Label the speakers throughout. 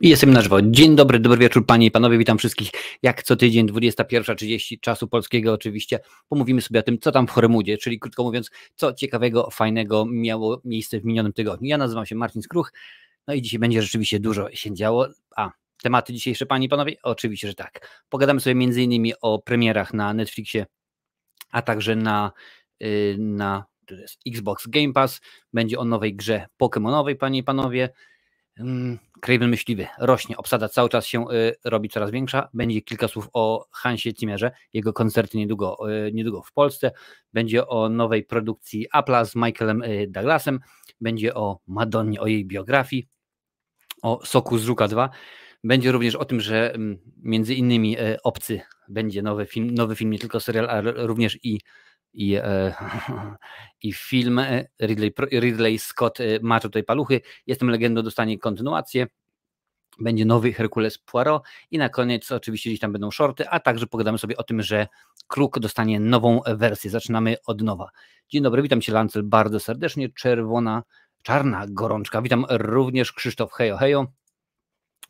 Speaker 1: Jestem na żywo. Dzień dobry, dobry wieczór panie i panowie, witam wszystkich. Jak co tydzień, 21.30 czasu polskiego oczywiście. Pomówimy sobie o tym, co tam w Choremudzie, czyli krótko mówiąc, co ciekawego, fajnego miało miejsce w minionym tygodniu. Ja nazywam się Marcin Skruch, no i dzisiaj będzie rzeczywiście dużo się działo. A, tematy dzisiejsze panie i panowie? Oczywiście, że tak. Pogadamy sobie między innymi o premierach na Netflixie, a także na, yy, na Xbox Game Pass. Będzie o nowej grze Pokémonowej, panie i panowie. Craven Myśliwy rośnie, obsada cały czas się y, robi coraz większa. Będzie kilka słów o Hansie Zimmerze, jego koncerty niedługo, y, niedługo w Polsce. Będzie o nowej produkcji Apple'a z Michaelem y, Douglasem. Będzie o Madonnie, o jej biografii, o Soku z Żuka 2. Będzie również o tym, że między innymi Obcy będzie nowy film, nowy film, nie tylko serial, ale również i i, e, i film e, Ridley, Ridley Scott e, ma tutaj paluchy. Jestem legendą, dostanie kontynuację. Będzie nowy Herkules Poirot i na koniec oczywiście gdzieś tam będą shorty, a także pogadamy sobie o tym, że Kruk dostanie nową wersję. Zaczynamy od nowa. Dzień dobry, witam Cię Lancel bardzo serdecznie. Czerwona, czarna gorączka. Witam również Krzysztof Hejo Hejo.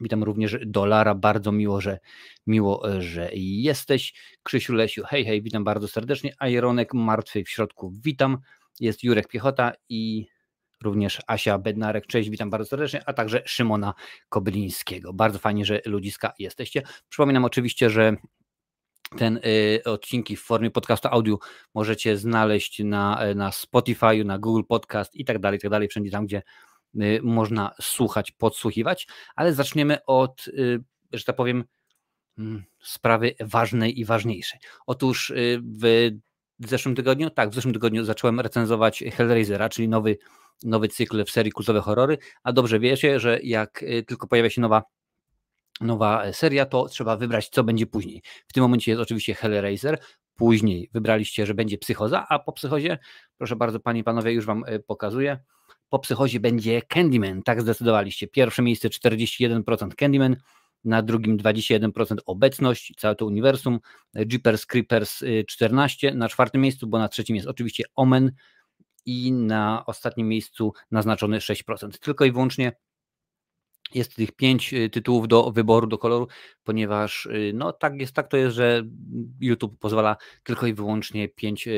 Speaker 1: Witam również Dolara, bardzo miło, że miło, e, że jesteś. Krzysiu Lesiu, hej, hej, witam bardzo serdecznie. Ajeronek martwy w środku, witam. Jest Jurek Piechota i również Asia Bednarek, cześć, witam bardzo serdecznie, a także Szymona Kobylińskiego. Bardzo fajnie, że ludziska jesteście. Przypominam oczywiście, że ten y, odcinki w formie podcastu audio możecie znaleźć na, e, na Spotify, na Google Podcast i tak dalej, i tak dalej, wszędzie tam, gdzie można słuchać, podsłuchiwać, ale zaczniemy od, y, że tak powiem, mm, sprawy ważnej i ważniejszej. Otóż y, w zeszłym tygodniu, tak, w zeszłym tygodniu zacząłem recenzować Hellraisera, czyli nowy, nowy cykl w serii kultowe horrory, a dobrze wiecie, że jak tylko pojawia się nowa nowa seria, to trzeba wybrać, co będzie później. W tym momencie jest oczywiście Hellraiser, później wybraliście, że będzie psychoza, a po psychozie, proszę bardzo, panie i panowie, już wam pokazuję, po psychozie będzie Candyman, tak zdecydowaliście. Pierwsze miejsce 41% Candyman, na drugim 21% obecność, całe to uniwersum, Jeepers Creepers 14, y, na czwartym miejscu, bo na trzecim jest oczywiście Omen i na ostatnim miejscu naznaczony 6%. Tylko i wyłącznie jest tych pięć y, tytułów do wyboru, do koloru, ponieważ y, no tak jest, tak to jest, że YouTube pozwala tylko i wyłącznie pięć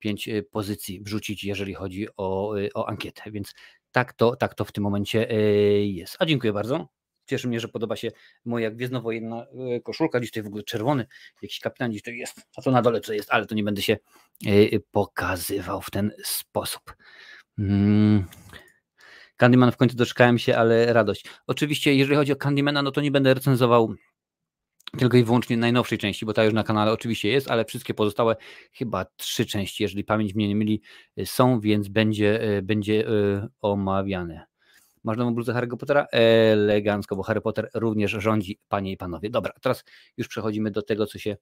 Speaker 1: pięć y, pozycji wrzucić, jeżeli chodzi o, y, o ankietę. Więc tak to, tak to w tym momencie y, jest. A dziękuję bardzo. Cieszy mnie, że podoba się moja gwiezdnowojenna koszulka. Dziś tutaj w ogóle czerwony, jakiś kapitan dziś to jest. A to na dole co jest, ale to nie będę się pokazywał w ten sposób. Hmm. Candyman w końcu doczekałem się, ale radość. Oczywiście, jeżeli chodzi o Candymana, no to nie będę recenzował tylko i wyłącznie najnowszej części, bo ta już na kanale oczywiście jest, ale wszystkie pozostałe chyba trzy części, jeżeli pamięć mnie nie myli, y, są, więc będzie, y, będzie y, omawiane. Masz nową bluzę Harry Pottera? Elegancko, bo Harry Potter również rządzi, panie i panowie. Dobra, teraz już przechodzimy do tego, co się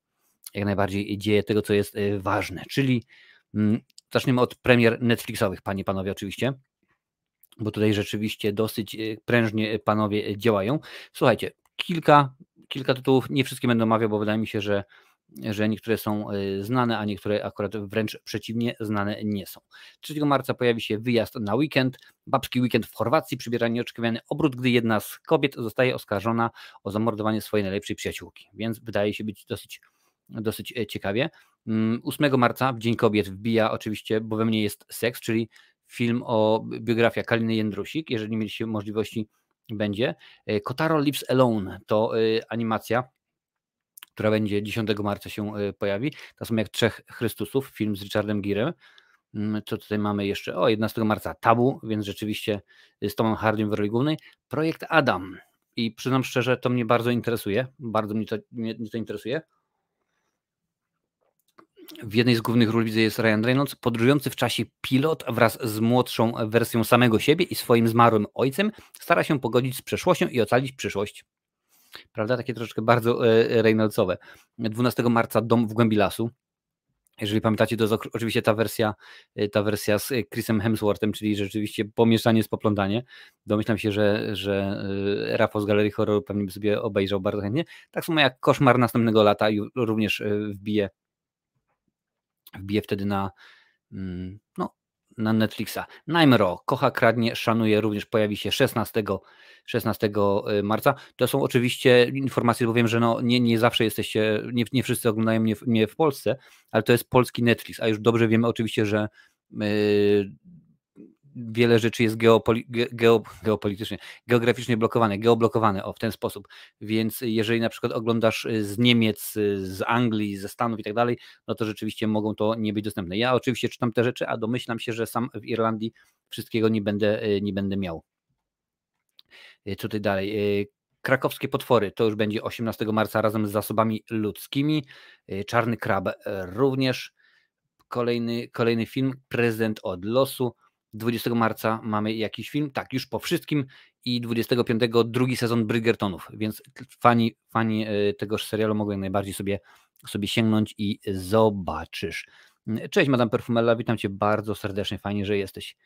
Speaker 1: jak najbardziej dzieje, tego, co jest ważne, czyli mm, zaczniemy od premier Netflixowych, panie i panowie, oczywiście bo tutaj rzeczywiście dosyć prężnie panowie działają. Słuchajcie, kilka kilka tytułów, nie wszystkie będę omawiał, bo wydaje mi się, że, że niektóre są e, znane, a niektóre akurat wręcz przeciwnie, znane nie są. 3 marca pojawi się wyjazd na weekend, babski weekend w Chorwacji, przybieranie nieoczekiwany obrót, gdy jedna z kobiet zostaje oskarżona o zamordowanie swojej najlepszej przyjaciółki, więc wydaje się być dosyć, dosyć e, ciekawie. 8 mm, marca, w Dzień Kobiet, wbija oczywiście, bo we mnie jest seks, czyli film o biografia Kaliny Jędrusik, jeżeli mieliście możliwości będzie. E, Kotaro Lives Alone to e, animacja, która będzie 10 marca się e, pojawi. To są jak Trzech Chrystusów, film z Richardem Girem. Mm, co tutaj mamy jeszcze? O, 11 marca Tabu, więc rzeczywiście z Tomem Hardym w roli głównej. Projekt Adam. I przyznam szczerze, to mnie bardzo interesuje. Bardzo mnie to, mnie to interesuje. W jednej z głównych ról widzę jest Ryan Reynolds, podróżujący w czasie pilot wraz z młodszą wersją samego siebie i swoim zmarłym ojcem stara się pogodzić z przeszłością i ocalić przyszłość. Prawda? Takie troszeczkę bardzo e, Reynoldsowe. 12 marca Dom w głębi lasu. Jeżeli pamiętacie, to jest oczywiście ta wersja, e, ta wersja z Chrisem Hemsworthem, czyli rzeczywiście pomieszanie z poplądanie. Domyślam się, że, że e, Rafał z Galerii Horroru pewnie by sobie obejrzał bardzo chętnie. Tak samo jak Koszmar następnego lata również wbije wbije wtedy na, mm, no, na Netflixa. Najmro, kocha, kradnie, szanuje, również pojawi się 16, 16 y, marca. To są oczywiście informacje, bo wiem, że no nie, nie zawsze jesteście, nie, nie wszyscy oglądają mnie w, mnie w Polsce, ale to jest polski Netflix, a już dobrze wiemy oczywiście, że yy, wiele rzeczy jest geopoli, geo, geopolitycznie, geograficznie blokowane, geoblokowane o, w ten sposób. Więc jeżeli na przykład oglądasz y, z Niemiec, y, z Anglii, ze Stanów i tak dalej, no to rzeczywiście mogą to nie być dostępne. Ja oczywiście czytam te rzeczy, a domyślam się, że sam w Irlandii wszystkiego nie będę, y, nie będę miał. Co tutaj dalej? Krakowskie potwory to już będzie 18 marca razem z zasobami ludzkimi. Czarny krab również. Kolejny, kolejny film, Prezydent od losu. 20 marca mamy jakiś film, tak, już po wszystkim i 25 drugi sezon Bridgertonów, więc fani, fani e, tegoż serialu mogą jak najbardziej sobie, sobie sięgnąć i zobaczysz. Cześć Madame Perfumella, witam Cię bardzo serdecznie, fajnie, że jesteś.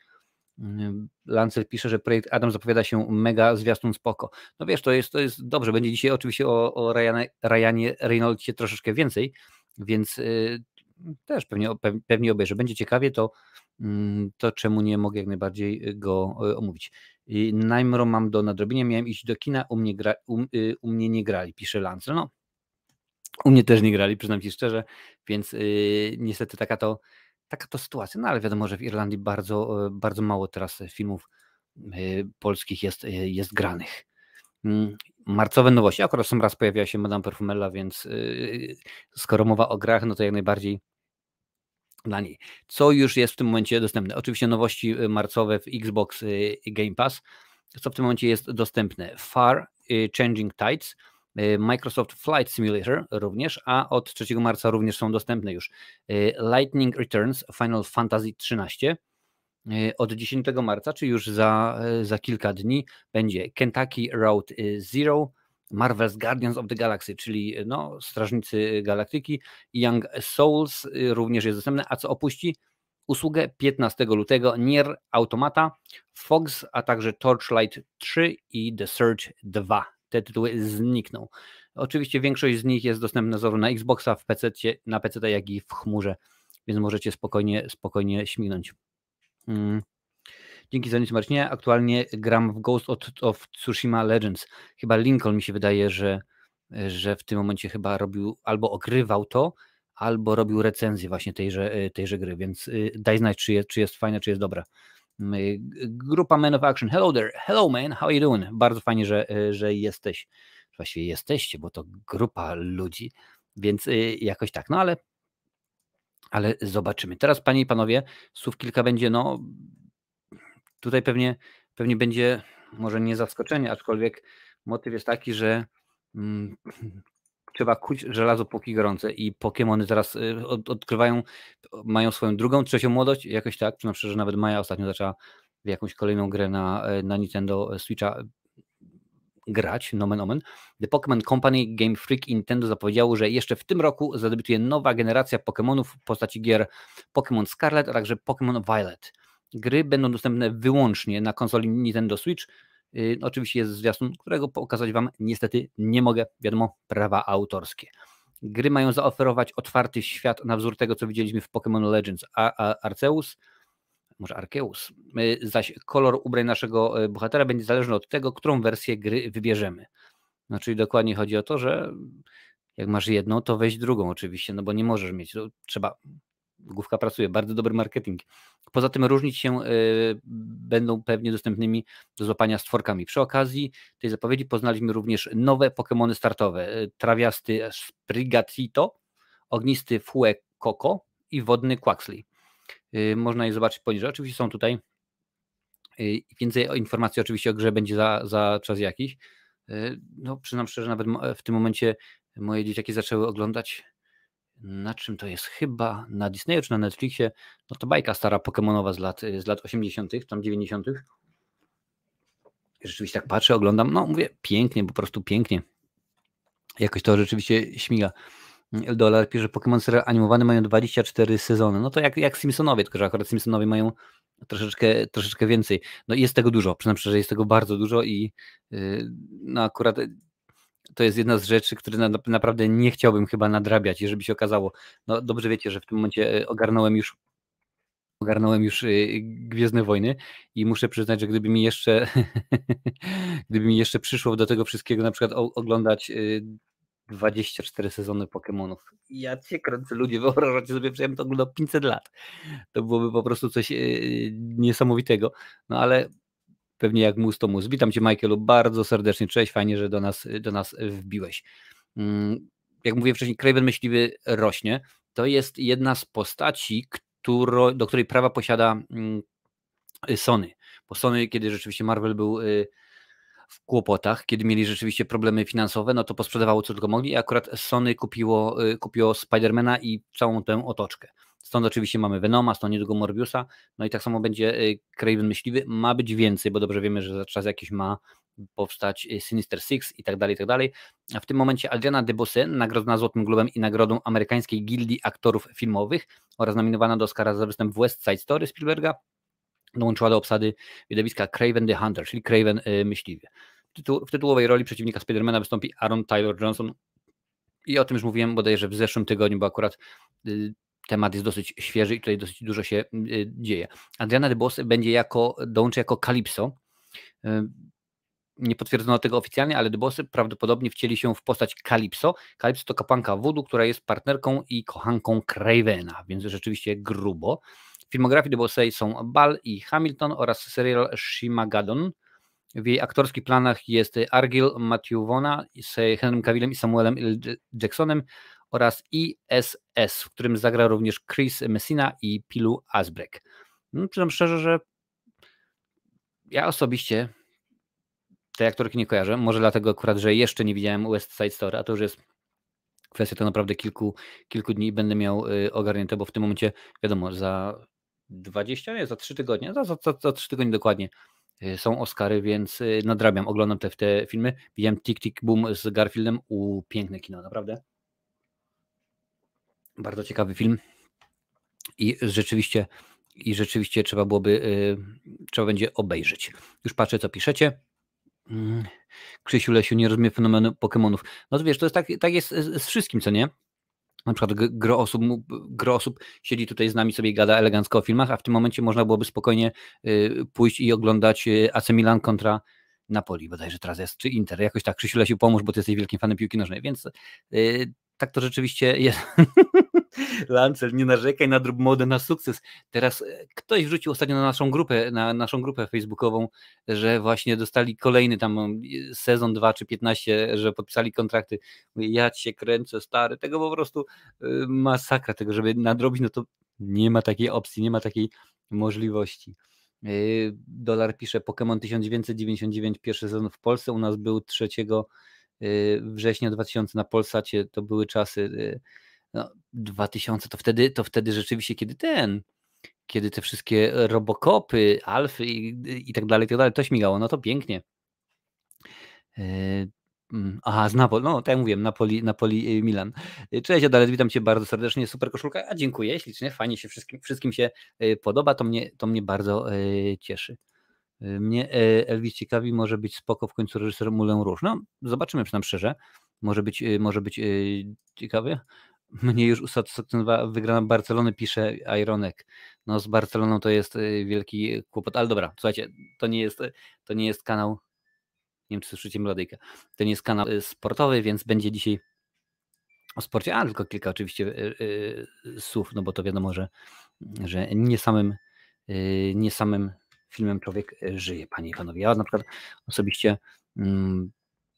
Speaker 1: Lancel pisze, że projekt Adam zapowiada się mega zwiastun spoko. No wiesz, to jest, to jest dobrze, będzie dzisiaj oczywiście o, o Ryanie, Ryanie Reynoldsie troszeczkę więcej, więc y, też pewnie, pewnie obejrzę. Będzie ciekawie, to Mm, to czemu nie mogę jak najbardziej y, go y, omówić. Najmro mam do nadrobienia, miałem iść do kina, u mnie, gra, u, y, u mnie nie grali, pisze Lance. No, u mnie też nie grali, przyznam Ci szczerze, więc niestety taka to, taka to sytuacja. No ale wiadomo, że w Irlandii bardzo, bardzo mało teraz filmów polskich jest, jest granych. Mm, marcowe nowości, akurat sam raz pojawiła się Madame Perfumella, więc skoro mowa o grach, no to jak najbardziej dla niej. Co już jest w tym momencie dostępne? Oczywiście nowości y, marcowe w Xbox y, Game Pass. Co w tym momencie jest dostępne? Far Changing Tides, Microsoft Flight Simulator również, a od 3 marca również są dostępne już Lightning Returns, Final Fantasy XIII. Od 10 marca, czy już za, za kilka dni, będzie Kentucky Route Zero, Marvel's Guardians of the Galaxy, czyli no, Strażnicy Galaktyki. Young Souls również jest dostępne, a co opuści? Usługę 15 lutego Nier Automata, Fox, a także Torchlight 3 i The Surge 2. Te tytuły znikną. Oczywiście większość z nich jest dostępna zarówno na Xboxa, w PC, na PC, jak i w chmurze, więc możecie spokojnie, spokojnie śmignąć. Hmm. Dzięki za nic Marcinie. Aktualnie gram w Ghost of Tsushima Legends. Chyba Lincoln mi się wydaje, że, że w tym momencie chyba robił albo ogrywał to, albo robił recenzję właśnie tejże, tejże gry, więc y, daj znać, czy jest, czy jest fajne, czy jest dobra. Y, grupa Men of Action. Hello there. Hello man, how are you doing? Bardzo fajnie, że, y, że jesteś. Właściwie jesteście, bo to grupa ludzi, więc jakoś tak. No ale ale zobaczymy. Teraz, panie i panowie, słów kilka będzie, no Tutaj pewnie, pewnie będzie może nie zaskoczenie, aczkolwiek motyw jest taki, że mm, trzeba kuć żelazo póki gorące i Pokémony teraz y, od, odkrywają, mają swoją drugą, trzecią młodość, jakoś tak, przynajmniej, że nawet Maja ostatnio zaczęła w jakąś kolejną grę na, e, na Nintendo Switcha grać, nomen omen. The Pokémon Company, Game Freak Nintendo zapowiedziało, że jeszcze w tym roku zadebiutuje nowa generacja Pokémonów w postaci gier Pokémon Scarlet, a także Pokémon Violet. Gry będą dostępne wyłącznie na konsoli Nintendo Switch. Yy, oczywiście jest zwiastun, którego pokazać Wam niestety nie mogę, wiadomo, prawa autorskie. Gry mają zaoferować otwarty świat na wzór tego, co widzieliśmy w Pokémon Legends a, a Arceus, może Arceus, yy, zaś kolor ubrań naszego yy, bohatera będzie zależny od tego, którą wersję gry wybierzemy. No, czyli dokładnie chodzi o to, że jak masz jedną, to weź drugą oczywiście, no bo nie możesz mieć, trzeba główka pracuje, bardzo dobry marketing. Poza tym różnić się y, będą pewnie dostępnymi do złapania stworkami. Przy okazji tej zapowiedzi poznaliśmy również nowe Pokémony startowe. Y, trawiasty Sprigatito, ognisty Fue i wodny Quaxley. Y, można je zobaczyć poniżej. Oczywiście są tutaj więcej informacji oczywiście o grze będzie za, za czas jakiś. No, przyznam szczerze, nawet w tym momencie moje dzieciaki zaczęły oglądać na czym to jest? Chyba na Disneyu czy na Netflixie. No to bajka stara Pokemonowa z lat, z lat 80., tam 90. Rzeczywiście tak patrzę, oglądam. No mówię, pięknie, po prostu pięknie. Jakoś to rzeczywiście śmiga. Dolar pisze, że Pokémon serial animowany mają 24 sezony. No to jak, jak Simpsonowie, tylko że akurat Simpsonowie mają troszeczkę, troszeczkę więcej. No jest tego dużo, przynajmniej że jest tego bardzo dużo i yy, no akurat to jest jedna z rzeczy, które na, naprawdę nie chciałbym chyba nadrabiać, jeżeli się okazało. No dobrze wiecie, że w tym momencie e, ogarnąłem już ogarnąłem już Gwiezdne Wojny i muszę przyznać, że gdyby mi jeszcze gdyby mi jeszcze przyszło do tego wszystkiego na przykład oglądać 24 sezony Pokémonów. Ja cię kręcę, ludzie, wyobrażacie sobie, że ja bym to oglądał 500 lat. To byłoby po prostu coś niesamowitego. No ale pewnie jak mus to mus. Witam cię Michaelu bardzo serdecznie, cześć, fajnie, że do nas, do nas wbiłeś. Mm, jak mówiłem wcześniej, Craven Myśliwy rośnie. To jest jedna z postaci, któro, do której prawa posiada mm, Sony. Bo Sony, kiedy rzeczywiście Marvel był y, w kłopotach, kiedy mieli rzeczywiście problemy finansowe, no to posprzedawało co tylko mogli. I akurat Sony kupiło, y, kupiło Spidermana i całą tę otoczkę. Stąd oczywiście mamy Venoma, stąd niedługo Morbiusa, no i tak samo będzie y, Craven Myśliwy. Ma być więcej, bo dobrze wiemy, że za czas jakiś ma powstać y, Sinister Six i tak dalej, i tak dalej. A w tym momencie Adriana DeBose, nagrodzona Złotym Globem i nagrodą amerykańskiej Gildii Aktorów Filmowych oraz nominowana do Oscara za występ w West Side Story Spielberga, dołączyła do obsady widowiska Craven the Hunter, czyli Craven y, Myśliwy. W tytułowej roli przeciwnika Spidermana wystąpi Aaron Tyler Johnson i o tym już mówiłem bodajże w zeszłym tygodniu, bo akurat y, temat jest dosyć świeży i tutaj dosyć dużo się dzieje. Adriana DeBose będzie jako, dołączy jako Calypso nie potwierdzono tego oficjalnie, ale Debosy prawdopodobnie wcieli się w postać Calypso. Calypso to kapłanka Voodoo, która jest partnerką i kochanką Cravena, więc rzeczywiście grubo. Filmografii Debosej są Ball i Hamilton oraz serial Shimagadon. W jej aktorskich planach jest Argyle Matthew Vona z Henrym Cavillem i Samuelem. Jacksonem oraz ISS, w którym zagra również Chris Messina i Pilu Asbrek. No, przyznam szczerze, że ja osobiście tej aktorki nie kojarzę. Może dlatego akurat, że jeszcze nie widziałem West Side Story, a to już jest kwestia to naprawdę kilku, kilku dni będę miał y, ogarnięte, bo w tym momencie wiadomo, za 20, nie, za 3 tygodnie, za, za, za 3 tygodnie dokładnie y, są Oscary, więc y, nadrabiam, oglądam te, te filmy. Widziałem Tick Tick Boom z Garfieldem, u piękne kino, naprawdę. Bardzo ciekawy film i rzeczywiście i rzeczywiście trzeba byłoby, trzeba będzie obejrzeć. Już patrzę, co piszecie. Mm. Krzysiu Lesiu nie rozumie fenomenu Pokémonów. No to wiesz, to jest tak, tak jest z, z wszystkim, co nie? Na przykład gro osób, gro osób siedzi tutaj z nami sobie i gada elegancko o filmach, a w tym momencie można byłoby spokojnie y, pójść i oglądać y, AC Milan kontra Napoli, bodajże teraz jest, czy Inter. Jakoś tak, Krzysiu Lesiu, pomóż, bo ty jesteś wielkim fanem piłki nożnej, więc y, tak to rzeczywiście jest. Lancel, nie narzekaj na drób modę na sukces. Teraz e, ktoś wrzucił ostatnio na naszą grupę, na naszą grupę facebookową, że właśnie dostali kolejny tam e, sezon 2 czy 15, że podpisali kontrakty. Mówię, ja cię kręcę, stary, tego po prostu e, masakra, tego, żeby nadrobić, no to nie ma takiej opcji, nie ma takiej możliwości. Dolar pisze Pokémon 1999, pierwszy sezon w Polsce, u nas był 3 września 2000 na Polsacie, to były czasy no, 2000 to wtedy, to wtedy rzeczywiście, kiedy ten, kiedy te wszystkie robokopy, alfy i, i tak dalej, i tak dalej, to śmigało, no to pięknie. Yy, aha, z Napoli, no tak jak mówiłem, Napoli, Napoli y, Milan. Y, cześć Adalet, witam Cię bardzo serdecznie, super koszulka, a dziękuję ślicznie, fajnie się wszystkim, wszystkim się y, podoba, to mnie, to mnie bardzo cieszy. Mnie Elvis ciekawi, może być spoko w końcu reżyser Moulin Rouge. No, zobaczymy przynajmniej szczerze. Może być, może być ciekawy. Mnie już usatysfakcjonowała wygrana Barcelony, pisze Ironek. No z Barceloną to jest wielki kłopot, ale dobra, słuchajcie, to nie jest, to nie jest kanał, nie wiem czy słyszycie melodyjkę, to nie jest kanał sportowy, więc będzie dzisiaj o sporcie, a tylko kilka oczywiście yy, słów, no bo to wiadomo, że, że nie samym, yy, nie samym filmem człowiek żyje, panie i panowie. Ja na przykład osobiście mm,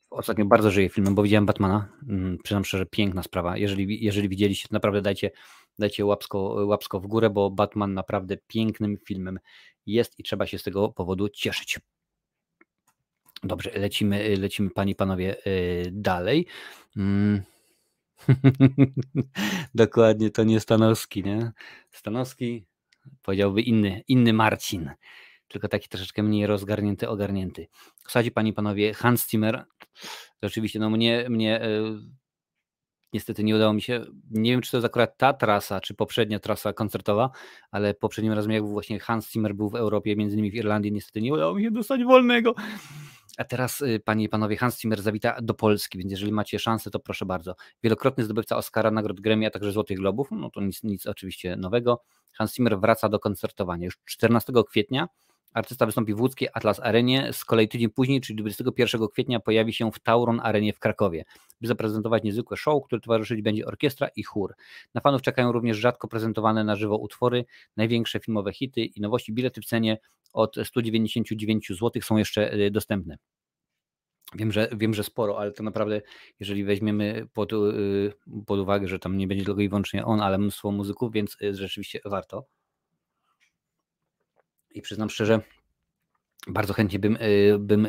Speaker 1: ostatnio bardzo żyję filmem, bo widziałem Batmana. Mm, przyznam szczerze, piękna sprawa. Jeżeli, jeżeli widzieliście, to naprawdę dajcie, dajcie łapsko, łapsko w górę, bo Batman naprawdę pięknym filmem jest i trzeba się z tego powodu cieszyć. Dobrze, lecimy, lecimy panie i panowie y, dalej. Mm. Dokładnie, to nie Stanowski, nie? Stanowski powiedziałby inny, inny Marcin tylko taki troszeczkę mniej rozgarnięty, ogarnięty. Słuchajcie, panie i panowie, Hans Zimmer, rzeczywiście, no mnie, mnie e, niestety nie udało mi się, nie wiem, czy to jest akurat ta trasa, czy poprzednia trasa koncertowa, ale poprzednim razem, jak właśnie Hans Zimmer był w Europie, między innymi w Irlandii, niestety nie udało mi się dostać wolnego. A teraz, y, panie i panowie, Hans Zimmer zawita do Polski, więc jeżeli macie szansę, to proszę bardzo. Wielokrotny zdobywca Oscara, nagród Grammy, a także Złotych Globów, no to nic, nic oczywiście nowego. Hans Zimmer wraca do koncertowania. Już 14 kwietnia artysta wystąpi w łódzkiej Atlas Arenie, z kolei tydzień później, czyli 21 kwietnia pojawi się w Tauron Arenie w Krakowie, by zaprezentować niezwykłe show, które towarzyszyć będzie orkiestra i chór. Na fanów czekają również rzadko prezentowane na żywo utwory, największe filmowe hity i nowości. Bilety w cenie od 199 zł są jeszcze y, dostępne. Wiem że, wiem, że sporo, ale to naprawdę, jeżeli weźmiemy pod, y, pod uwagę, że tam nie będzie tylko i wyłącznie on, ale mnóstwo muzyków, więc y, rzeczywiście warto. I przyznam szczerze, bardzo chętnie bym, bym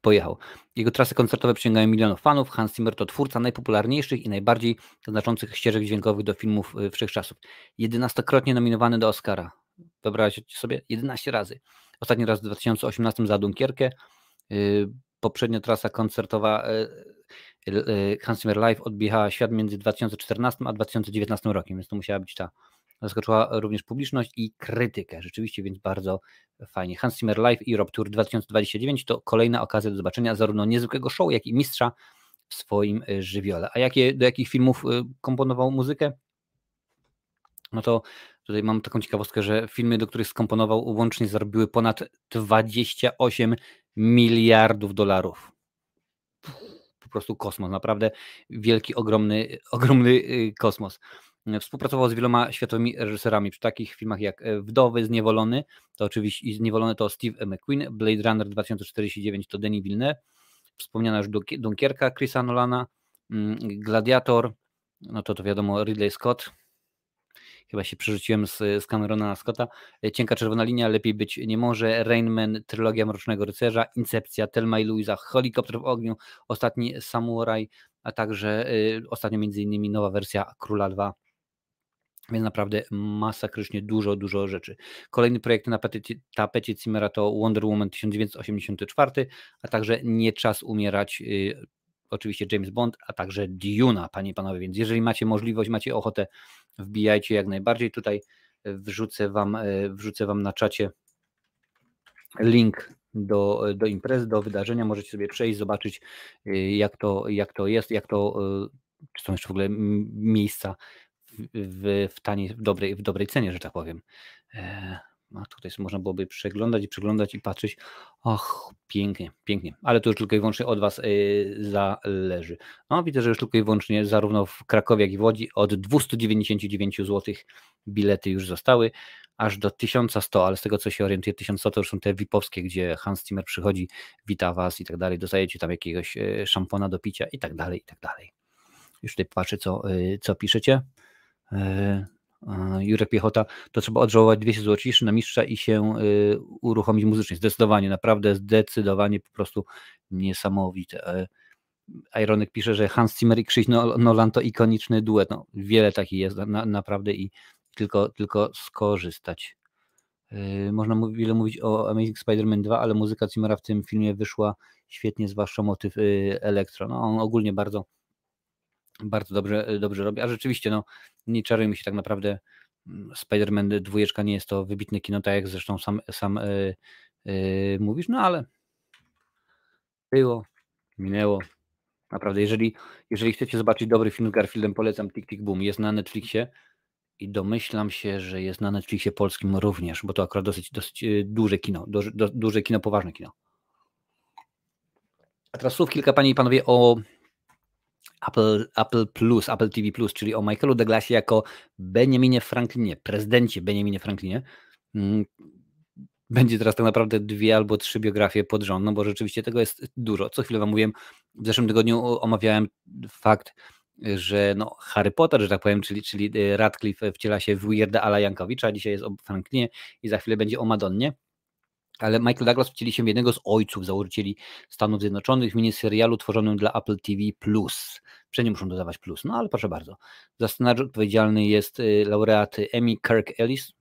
Speaker 1: pojechał. Jego trasy koncertowe przyciągają milionów fanów. Hans Zimmer to twórca najpopularniejszych i najbardziej znaczących ścieżek dźwiękowych do filmów wszechczasów. Jedenastokrotnie nominowany do Oscara. Wyobraźcie sobie, 11 razy. Ostatni raz w 2018 za Dunkierkę. Y, poprzednia trasa koncertowa y, y, Hans Zimmer Live odbiegała świat między 2014 a 2019 rokiem, więc to musiała być ta. Zaskoczyła również publiczność i krytykę, rzeczywiście, więc bardzo fajnie. Hans Zimmer Live Europe Tour 2029 to kolejna okazja do zobaczenia zarówno niezwykłego show, jak i mistrza w swoim żywiole. A jakie, do jakich filmów komponował muzykę? No to Tutaj mam taką ciekawostkę, że filmy, do których skomponował, łącznie zarobiły ponad 28 miliardów dolarów. Po prostu kosmos, naprawdę wielki, ogromny, ogromny y, kosmos. Współpracował z wieloma światowymi reżyserami przy takich filmach jak e, Wdowy, Zniewolony, to oczywiście Zniewolony to Steve McQueen, Blade Runner 2049 to Denis Villeneuve, wspomniana już Dunkierka Chrisa Nolana, mm, Gladiator, no to to wiadomo Ridley Scott, chyba się przerzuciłem z, z Camerona na Scotta. E, Cienka czerwona linia, lepiej być nie może. Rainman, trylogia Mrocznego Rycerza, Incepcja, Telma i Louisa, Helikopter w ogniu, Ostatni Samuraj, a także y, ostatnio między innymi nowa wersja Króla 2. Więc naprawdę masakrycznie dużo, dużo rzeczy. Kolejny projekt na tapecie, tapecie Cimmera to Wonder Woman 1984, a także Nie czas umierać, y, oczywiście James Bond, a także Duna, panie i panowie. Więc jeżeli macie możliwość, macie ochotę wbijajcie jak najbardziej. Tutaj wrzucę wam, e, wrzucę wam na czacie link do, do imprezy, do wydarzenia. Możecie sobie przejść, zobaczyć e, jak to, jak to jest, jak to, czy są jeszcze w ogóle miejsca w, w taniej, w dobrej, w dobrej cenie, że tak powiem. A tutaj można byłoby przeglądać i przeglądać i patrzeć. Och, pięknie, pięknie. Ale to już tylko i wyłącznie od Was yy, zależy. No, widzę, że już tylko i wyłącznie zarówno w Krakowie, jak i w Łodzi od 299 zł bilety już zostały, aż do 1100, ale z tego co się orientuję, 1100 to już są te VIP-owskie, gdzie Hans Zimmer przychodzi, wita Was i tak dalej, dostajecie tam jakiegoś y, szampona do picia i tak dalej, i tak dalej. Już tutaj patrzę, co, co piszecie. Yy, Jurek Piechota, to trzeba odżałować 200 zł na mistrza i się y, uruchomić muzycznie. Zdecydowanie, naprawdę zdecydowanie po prostu niesamowite. E, Ironek pisze, że Hans Zimmer i Krzyś Nolan to ikoniczny duet. No, wiele takich jest na, naprawdę i tylko, tylko skorzystać. E, można wiele mówić o Amazing Spider-Man 2, ale muzyka Zimmera w tym filmie wyszła świetnie, zwłaszcza motyw y, elektro. No, on ogólnie bardzo bardzo dobrze, dobrze robi, a rzeczywiście no, nie czarujmy się tak naprawdę mm, Spider-Man dwójeczka nie jest to wybitne kino, tak jak zresztą sam, sam yy, yy, mówisz, no ale było, minęło. Naprawdę, jeżeli, jeżeli chcecie zobaczyć dobry film z Garfieldem, polecam Tick Tick Boom. Jest na Netflixie i domyślam się, że jest na Netflixie polskim również, bo to akurat dosyć, dosyć y, duże kino, duże, duże kino, poważne kino. A teraz słów kilka, panie i panowie, o Apple, Apple Plus, Apple TV Plus, czyli o Michaelu Douglasie jako Benjaminie Franklinie, prezydencie Benjaminie Franklinie. Mm, będzie teraz tak naprawdę dwie albo trzy biografie pod rząd, no bo rzeczywiście tego jest dużo. Co chwilę wam mówiłem, w zeszłym tygodniu omawiałem fakt, że no Harry Potter, że tak powiem, czyli, czyli Radcliffe wciela się w Weirda Ala Jankowicza, dzisiaj jest o Franklinie i za chwilę będzie o Madonnie. Ale Michael Douglas wcieli się w jednego z ojców założycieli Stanów Zjednoczonych w miniserialu tworzonym dla Apple TV+. Wszędzie muszą dodawać plus, no ale proszę bardzo. Za scenariusz odpowiedzialny jest y, laureat Emmy Kirk Ellis,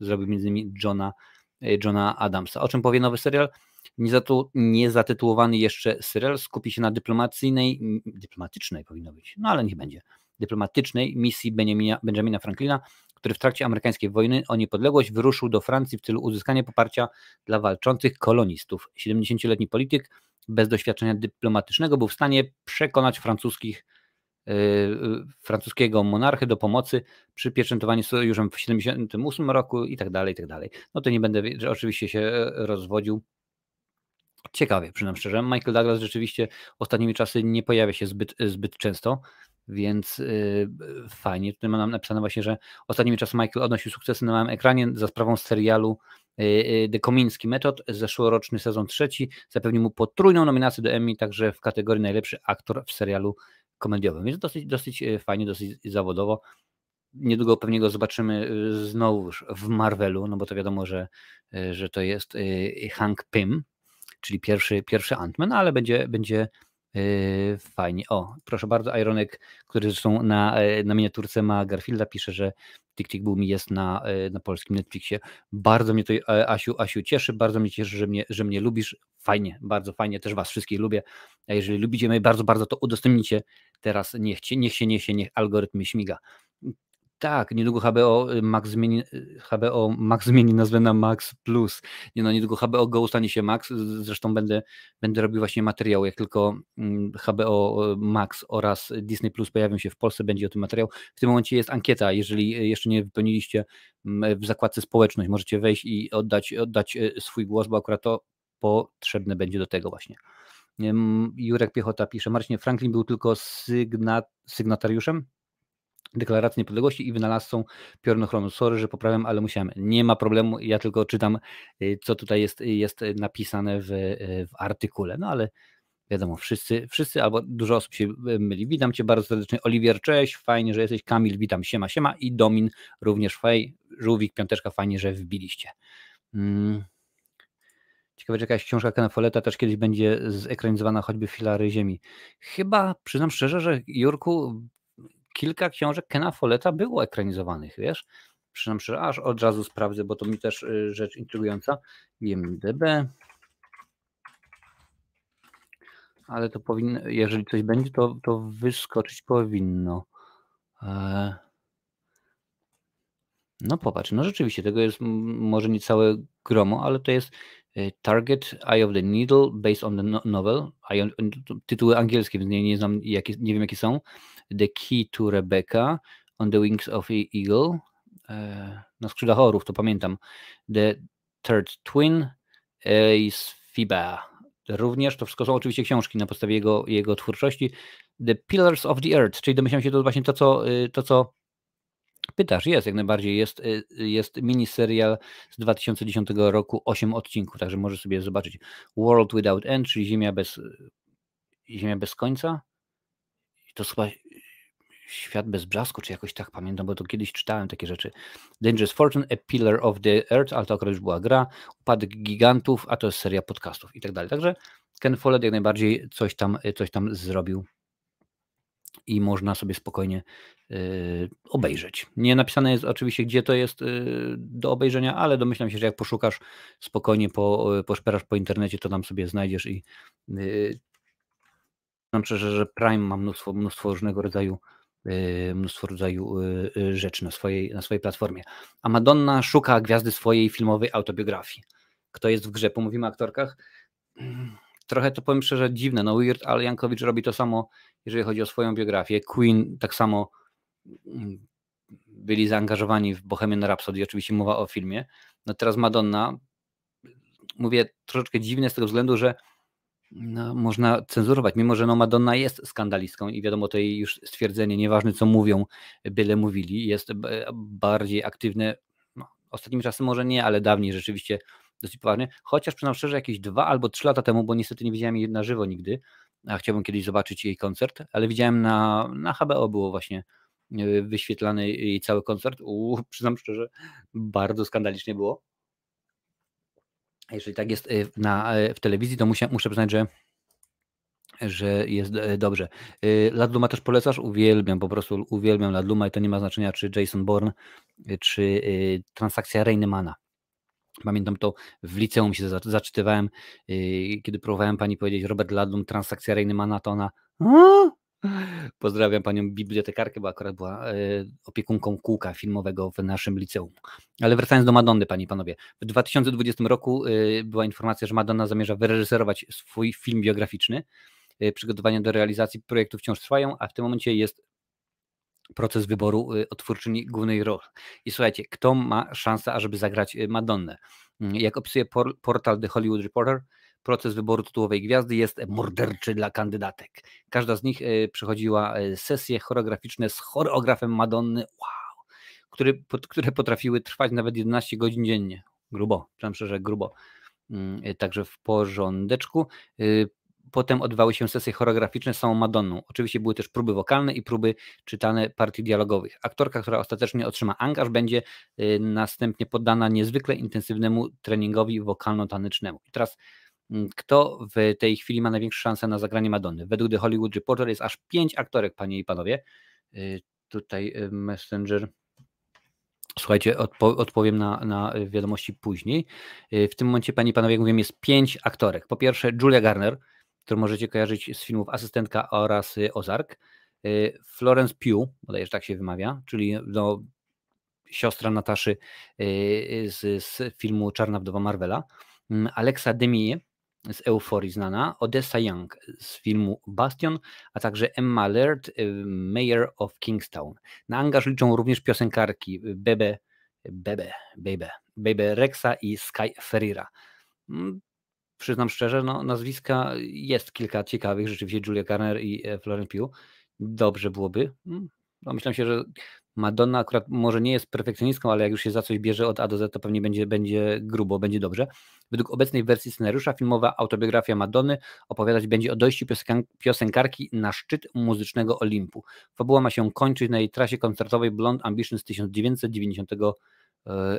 Speaker 1: zrobił m.in. Johna, y, Johna Adamsa. O czym powie nowy serial? Niezatytułowany jeszcze serial skupi się na dyplomacyjnej, dyplomatycznej powinno być, no ale niech będzie, dyplomatycznej misji Benjamina, Benjamina Franklina który w trakcie amerykańskiej wojny o niepodległość wyruszył do Francji w celu uzyskania poparcia dla walczących kolonistów. 70-letni polityk bez doświadczenia dyplomatycznego był w stanie przekonać francuskich francuskiego monarchy do pomocy przy pieczętowaniu sojuszem w 1978 roku i tak dalej, i tak dalej. No to nie będę oczywiście się rozwodził. Ciekawie, przynajmniej szczerze. Michael Douglas rzeczywiście ostatnimi czasy nie pojawia się zbyt, zbyt często, więc yy, fajnie. Tutaj mam napisane właśnie, że ostatnimi czasy Michael odnosił sukcesy na małym ekranie za sprawą serialu yy, The Komiński Metod. Zeszłoroczny sezon trzeci zapewnił mu potrójną nominację do Emmy, także w kategorii najlepszy aktor w serialu komediowym. Więc dosyć, dosyć y, fajnie, dosyć zawodowo. Niedługo pewnie go zobaczymy y, znowu w Marvelu, no bo to wiadomo, że, że to jest Hank Pym, czyli pierwszy, pierwszy Ant-Man, ale będzie, będzie fajnie. O, proszę bardzo, Ironek, który zresztą na, e, na miniaturce ma Garfielda, pisze, że Tick Tick Boom jest na, e, na polskim Netflixie. Bardzo mnie to, e, Asiu, Asiu cieszy, bardzo mnie cieszy, że mnie, że mnie lubisz. Fajnie, bardzo fajnie, też Was wszystkich lubię. A jeżeli lubicie mnie bardzo, bardzo, to udostępnijcie teraz, niech, niech się niesie, niech algorytm śmiga. Tak, niedługo HBO y, Max zmieni, y, HBO Max zmieni nazwę na Max Plus. Nie no, niedługo HBO Go stanie się Max. Zresztą będę, będę robił właśnie materiał, jak tylko mm, HBO y, Max oraz Disney Plus pojawią się w Polsce, będzie o tym materiał. W tym momencie jest ankieta, jeżeli jeszcze nie wypełniliście mm, w zakładce społeczność, możecie wejść i oddać, oddać swój głos, bo akurat to potrzebne będzie do tego właśnie. Jurek Piechota pisze, Marcin Franklin był tylko sygnat, sygnatariuszem Deklaracji Niepodległości i wynalazcą piorunochronu. Sorry, że poprawiam, ale musiałem. Nie ma problemu, ja tylko czytam, y, co tutaj jest, jest napisane w, y, w artykule. No ale wiadomo, wszyscy, wszyscy albo dużo osób się y, myli. Witam Cię bardzo serdecznie. Oliwier, cześć, fajnie, że jesteś. Kamil, witam, siema, siema. I Domin również fej. Żółwik, piąteczka, fajnie, że wbiliście. Hmm. Ciekawe, czy jakaś książka Kena Folletta też kiedyś będzie zekranizowana, choćby Filary Ziemi. Chyba, przyznam szczerze, że Jurku, kilka książek Kena Folletta było ekranizowanych, wiesz? Przynajmniej że aż od razu sprawdzę, bo to mi też y, rzecz intrygująca. IMDB. Ale to powinno, jeżeli coś będzie, to, to wyskoczyć powinno. E, no popatrz, no rzeczywiście, tego jest może nie całe gromo, ale to jest y, Target, Eye of the Needle, based on the no, novel. Tytuły angielskie, więc nie, nie znam, jakie, nie wiem jakie są. The Key to Rebecca, On the Wings of the Eagle, e, na skrzydłach orów, to pamiętam. The Third Twin, Ace Fiba. Również to wszystko są oczywiście książki na podstawie jego, jego twórczości. The Pillars of the Earth, czyli domyślam się to właśnie to, co, y, to, co pytasz, jest jak najbardziej. Jest, jest miniserial z 2010 roku, 8 odcinków, także możesz sobie zobaczyć. World Without End, czyli Ziemia bez, Ziemia bez końca. To chyba Świat bez brzasku, czy jakoś tak pamiętam, bo to kiedyś czytałem takie rzeczy. Dangerous Fortune, A Pillar of the Earth, ale to akurat już była gra, Upadek Gigantów, a to jest seria podcastów i tak dalej. Także Ken Follett jak najbardziej coś tam, coś tam zrobił i można sobie spokojnie y, obejrzeć. Nie napisane jest oczywiście, gdzie to jest y, do obejrzenia, ale domyślam się, że jak poszukasz spokojnie, po, y, poszperasz po internecie, to tam sobie znajdziesz i y, szczerze, że Prime ma mnóstwo, mnóstwo różnego rodzaju mnóstwo rodzaju y, y, rzeczy na swojej, na swojej platformie. A Madonna szuka gwiazdy swojej filmowej autobiografii. Kto jest w grze? Pomówimy o aktorkach. Trochę to powiem szczerze dziwne. No Weird Al Jankowicz robi to samo, jeżeli chodzi o swoją biografię. Queen tak samo byli zaangażowani w Bohemian Rhapsody, oczywiście mowa o filmie. No teraz Madonna, mówię troszeczkę dziwne z tego względu, że no, można cenzurować, mimo że no Madonna jest skandalistką i wiadomo to jej już stwierdzenie, nieważne co mówią, byle mówili, jest bardziej aktywne, no, ostatnim czasem może nie, ale dawniej rzeczywiście dosyć poważnie, chociaż przyznam szczerze jakieś dwa albo trzy lata temu, bo niestety nie widziałem jej na żywo nigdy, a chciałbym kiedyś zobaczyć jej koncert, ale widziałem na, na HBO było właśnie e, wyświetlany jej cały koncert, U, przyznam szczerze, bardzo skandalicznie było jeżeli tak jest y, na, y, w telewizji, to muszę, muszę przyznać, że że jest y, dobrze. Ladluma też polecasz? Uwielbiam, po prostu uwielbiam Ladluma i to nie ma znaczenia, czy Jason Bourne, czy transakcja Reinemana. Pamiętam to w liceum się zaczytywałem, kiedy próbowałem pani powiedzieć Robert Ladlum, transakcja Reinemana, to ona Pozdrawiam panią bibliotekarkę, bo akurat była e, opiekunką kółka filmowego w naszym liceum. Ale wracając do Madonny, panie i panowie. W 2020 roku e, była informacja, że Madonna zamierza wyreżyserować swój film biograficzny. E, przygotowania do realizacji projektu wciąż trwają, a w tym momencie jest proces wyboru otwórczyni głównej roli. I słuchajcie, kto ma szansę, ażeby zagrać Madonnę? Mm, jak opisuje portal The Hollywood Reporter, Proces wyboru tytułowej gwiazdy jest morderczy dla kandydatek. Każda z nich e, przechodziła e, sesje choreograficzne z choreografem Madonny, wow, który, które potrafiły trwać nawet 11 godzin dziennie. Grubo, przynajmniej szczerze, grubo. Mm, e, także w porządeczku. Potem odbywały się sesje choreograficzne z samą Madonną. Oczywiście były też próby wokalne i próby czytane partii dialogowych. Aktorka, która ostatecznie otrzyma angaż, będzie następnie poddana niezwykle intensywnemu treningowi wokalno-tanycznemu. I teraz kto w tej chwili ma największe szanse na zagranie Madonny? Według The Hollywood Reporter jest aż pięć aktorek, panie i panowie. Y, tutaj y, Messenger. Słuchajcie, odpo odpowiem na, na wiadomości później. Y, w tym momencie, panie i panowie, jak mówiłem, jest pięć aktorek. Po pierwsze, Julia Garner, którą możecie kojarzyć z filmów Asystentka oraz Ozark. Florence Pugh, bodajże tak się wymawia, czyli no, siostra Nataszy z, z filmu Czarna Wdowa Marvela. Mm, Alexa Demie, z Euforii znana, Odessa Young z filmu Bastion, a także Emma Laird, y, Mayor of Kingstown. Na angaż liczą również piosenkarki Bebe, Bebe, Bebe, Bebe Rexa i Sky Ferreira. Mm, przyznam szczerze, no, nazwiska jest kilka ciekawych, rzeczywiście Julia Garner i e, Florence Pugh. Dobrze byłoby. Mm, myślę się, że Madonna akurat może nie jest perfekcjonistką, ale jak już się za coś bierze od A do Z, to pewnie będzie, będzie grubo, będzie dobrze. Według obecnej wersji scenariusza filmowa autobiografia Madonny opowiadać będzie o dojściu piosenkarki na szczyt muzycznego Olimpu. Fabuła ma się kończyć na jej trasie koncertowej Blonde Ambition z 1990 e,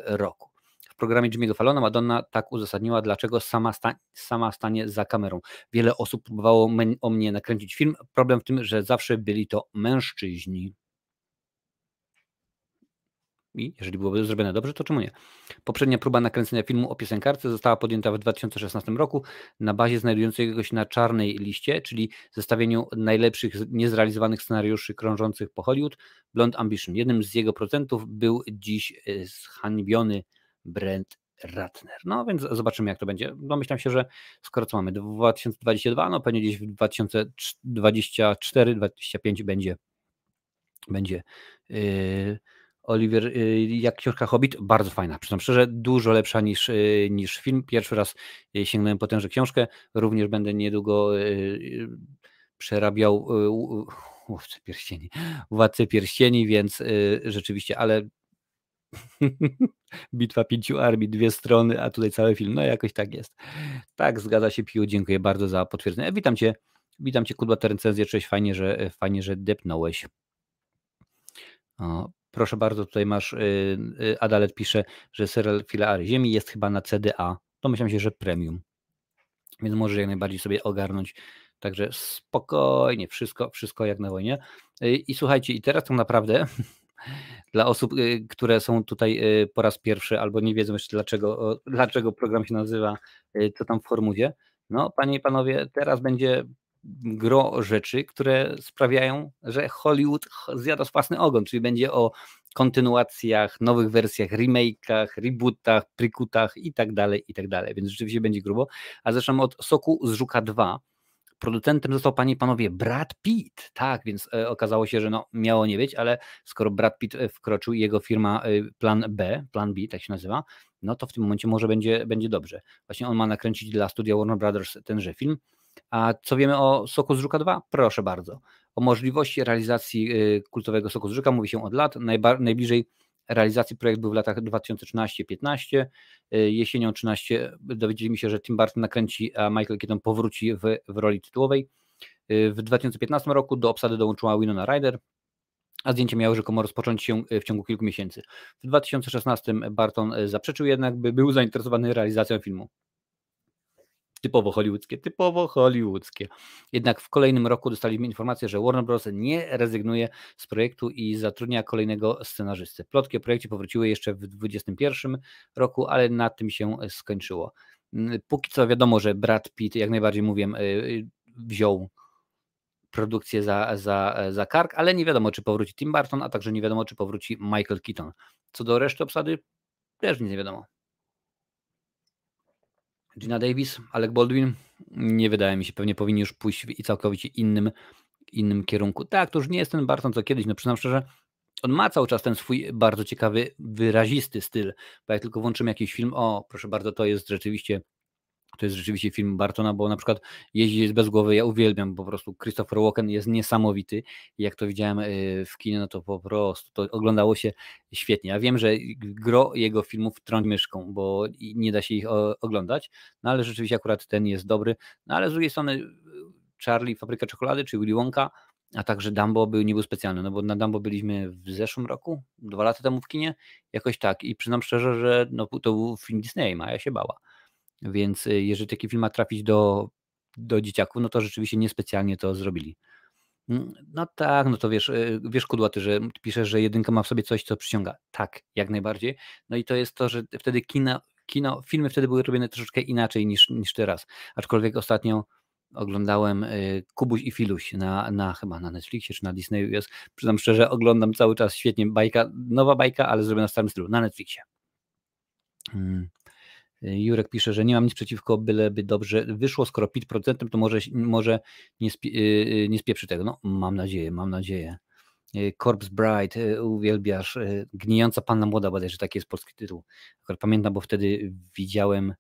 Speaker 1: roku. W programie Jimmy'ego Fallona Madonna tak uzasadniła, dlaczego sama, sta sama stanie za kamerą. Wiele osób próbowało o mnie nakręcić film. Problem w tym, że zawsze byli to mężczyźni. I jeżeli byłoby zrobione dobrze, to czemu nie? Poprzednia próba nakręcenia filmu o piosenkarce została podjęta w 2016 roku na bazie znajdującego się na czarnej liście, czyli zestawieniu najlepszych niezrealizowanych scenariuszy krążących po Hollywood, Blond Ambition. Jednym z jego procentów był dziś e, zhańbiony Brent Ratner. No więc zobaczymy, jak to będzie. Domyślam się, że skoro co mamy 2022, no pewnie gdzieś w 2024-2025 będzie będzie yy, Oliver, y, jak książka Hobbit, bardzo fajna. Przyznam szczerze, dużo lepsza niż, y, niż film. Pierwszy raz y, sięgnąłem po tęże książkę. Również będę niedługo przerabiał Władcę Pierścieni, Władcę Pierścieni, więc rzeczywiście, ale Bitwa pięciu armii, dwie strony, a tutaj cały film. No jakoś tak jest. Tak, zgadza się, Piu, dziękuję bardzo za potwierdzenie. Witam Cię, witam Cię, Kudła recenzję, cześć, fajnie, że, fajnie, że depnąłeś. Proszę bardzo, tutaj masz, y, y, Adalet pisze, że serial Filaary Ziemi jest chyba na CDA. Domyślam się, że premium. Więc możesz jak najbardziej sobie ogarnąć. Także spokojnie, wszystko, wszystko jak na wojnie. Y, I słuchajcie, i teraz tak naprawdę dla osób, które są tutaj po raz pierwszy albo nie wiedzą jeszcze dlaczego, dlaczego program się nazywa, co tam w Formuzie. No, panie i panowie, teraz będzie gro rzeczy, które sprawiają, że Hollywood zjada własny ogon, czyli będzie o kontynuacjach, nowych wersjach, remake'ach, rebootach, prikutach i tak dalej, i tak dalej, więc rzeczywiście będzie grubo. A zaczynamy od Soku z Żuka 2. Producentem został, panie i panowie, Brad Pitt. Tak, więc e, okazało się, że no, miało nie być, ale skoro Brad Pitt e, wkroczył jego firma e, Plan B, Plan B, tak się nazywa, no to w tym momencie może będzie, będzie dobrze. Właśnie on ma nakręcić dla studia Warner Brothers tenże film. A co wiemy o Soku z Żuka 2? Proszę bardzo. O możliwości realizacji y, kultowego Soku z Żuka mówi się od lat. Najbliżej realizacji projekt był w latach 2013-15. Y, jesienią 13 dowiedzieliśmy się, że Tim Burton nakręci, a Michael Keaton powróci w, w roli tytułowej. Y, w 2015 roku do obsady dołączyła Winona Ryder, a zdjęcie miało rzekomo rozpocząć się w ciągu kilku miesięcy. W 2016 Barton zaprzeczył jednak, by był zainteresowany realizacją filmu typowo hollywoodzkie, typowo hollywoodzkie. Jednak w kolejnym roku dostaliśmy informację, że Warner Bros. nie rezygnuje z projektu i zatrudnia kolejnego scenarzystę. Plotki o projekcie powróciły jeszcze w 2021 roku, ale na tym się skończyło. Mm, póki co wiadomo, że Brad Pitt, jak najbardziej mówię, y, y, wziął produkcję za, za, za kark, ale nie wiadomo, czy powróci Tim Burton, a także nie wiadomo, czy powróci Michael Keaton. Co do reszty obsady, też nic nie wiadomo. Gina Davis, Alec Baldwin, nie wydaje mi się, pewnie powinni już pójść w całkowicie innym, innym kierunku. Tak, to już nie jest ten Barton co kiedyś, no przyznam szczerze, on ma cały czas ten swój bardzo ciekawy, wyrazisty styl, bo jak tylko włączymy jakiś film, o proszę bardzo, to jest rzeczywiście to jest rzeczywiście film Bartona, bo na przykład Jeździć bez głowy ja uwielbiam, po prostu Christopher Walken jest niesamowity jak to widziałem y, w kinie, no to po prostu to oglądało się świetnie. Ja wiem, że gro jego filmów trąć myszką, bo nie da się ich oglądać, no ale rzeczywiście akurat ten jest dobry, no ale z drugiej strony y, Charlie, Fabryka Czekolady, czy Willy Wonka, a także Dumbo był, nie był specjalny, no bo na Dumbo byliśmy w zeszłym roku, dwa lata temu w kinie, jakoś tak i przyznam szczerze, że no, to był film Disneya, a ja się bała. Więc y, jeżeli taki film ma trafić do, do dzieciaków, no to rzeczywiście niespecjalnie to zrobili. Mm, no tak, no to wiesz, y, wiesz Kudłaty, że piszesz, że jedynka ma w sobie coś, co przyciąga. Tak, jak najbardziej. No i to jest to, że wtedy kino, kino filmy wtedy były robione troszeczkę inaczej niż, niż teraz. Aczkolwiek ostatnio oglądałem y, Kubuś i Filuś na, na chyba na Netflixie czy na Disneyu jest. Przyznam szczerze, oglądam cały czas świetnie bajka, nowa bajka, ale zrobiona w starym stylu, na Netflixie. Hmm. Jurek pisze, że nie mam nic przeciwko, byleby dobrze wyszło, skoro PIT procentem, to może, może nie, spie, y, y, nie spieprzy tego. No, mam nadzieję, mam nadzieję. Y, Corpse Bride, uwielbiasz, Gnijąca Panna Młoda, bodajże taki jest polski tytuł. Pamiętam, bo wtedy widziałem,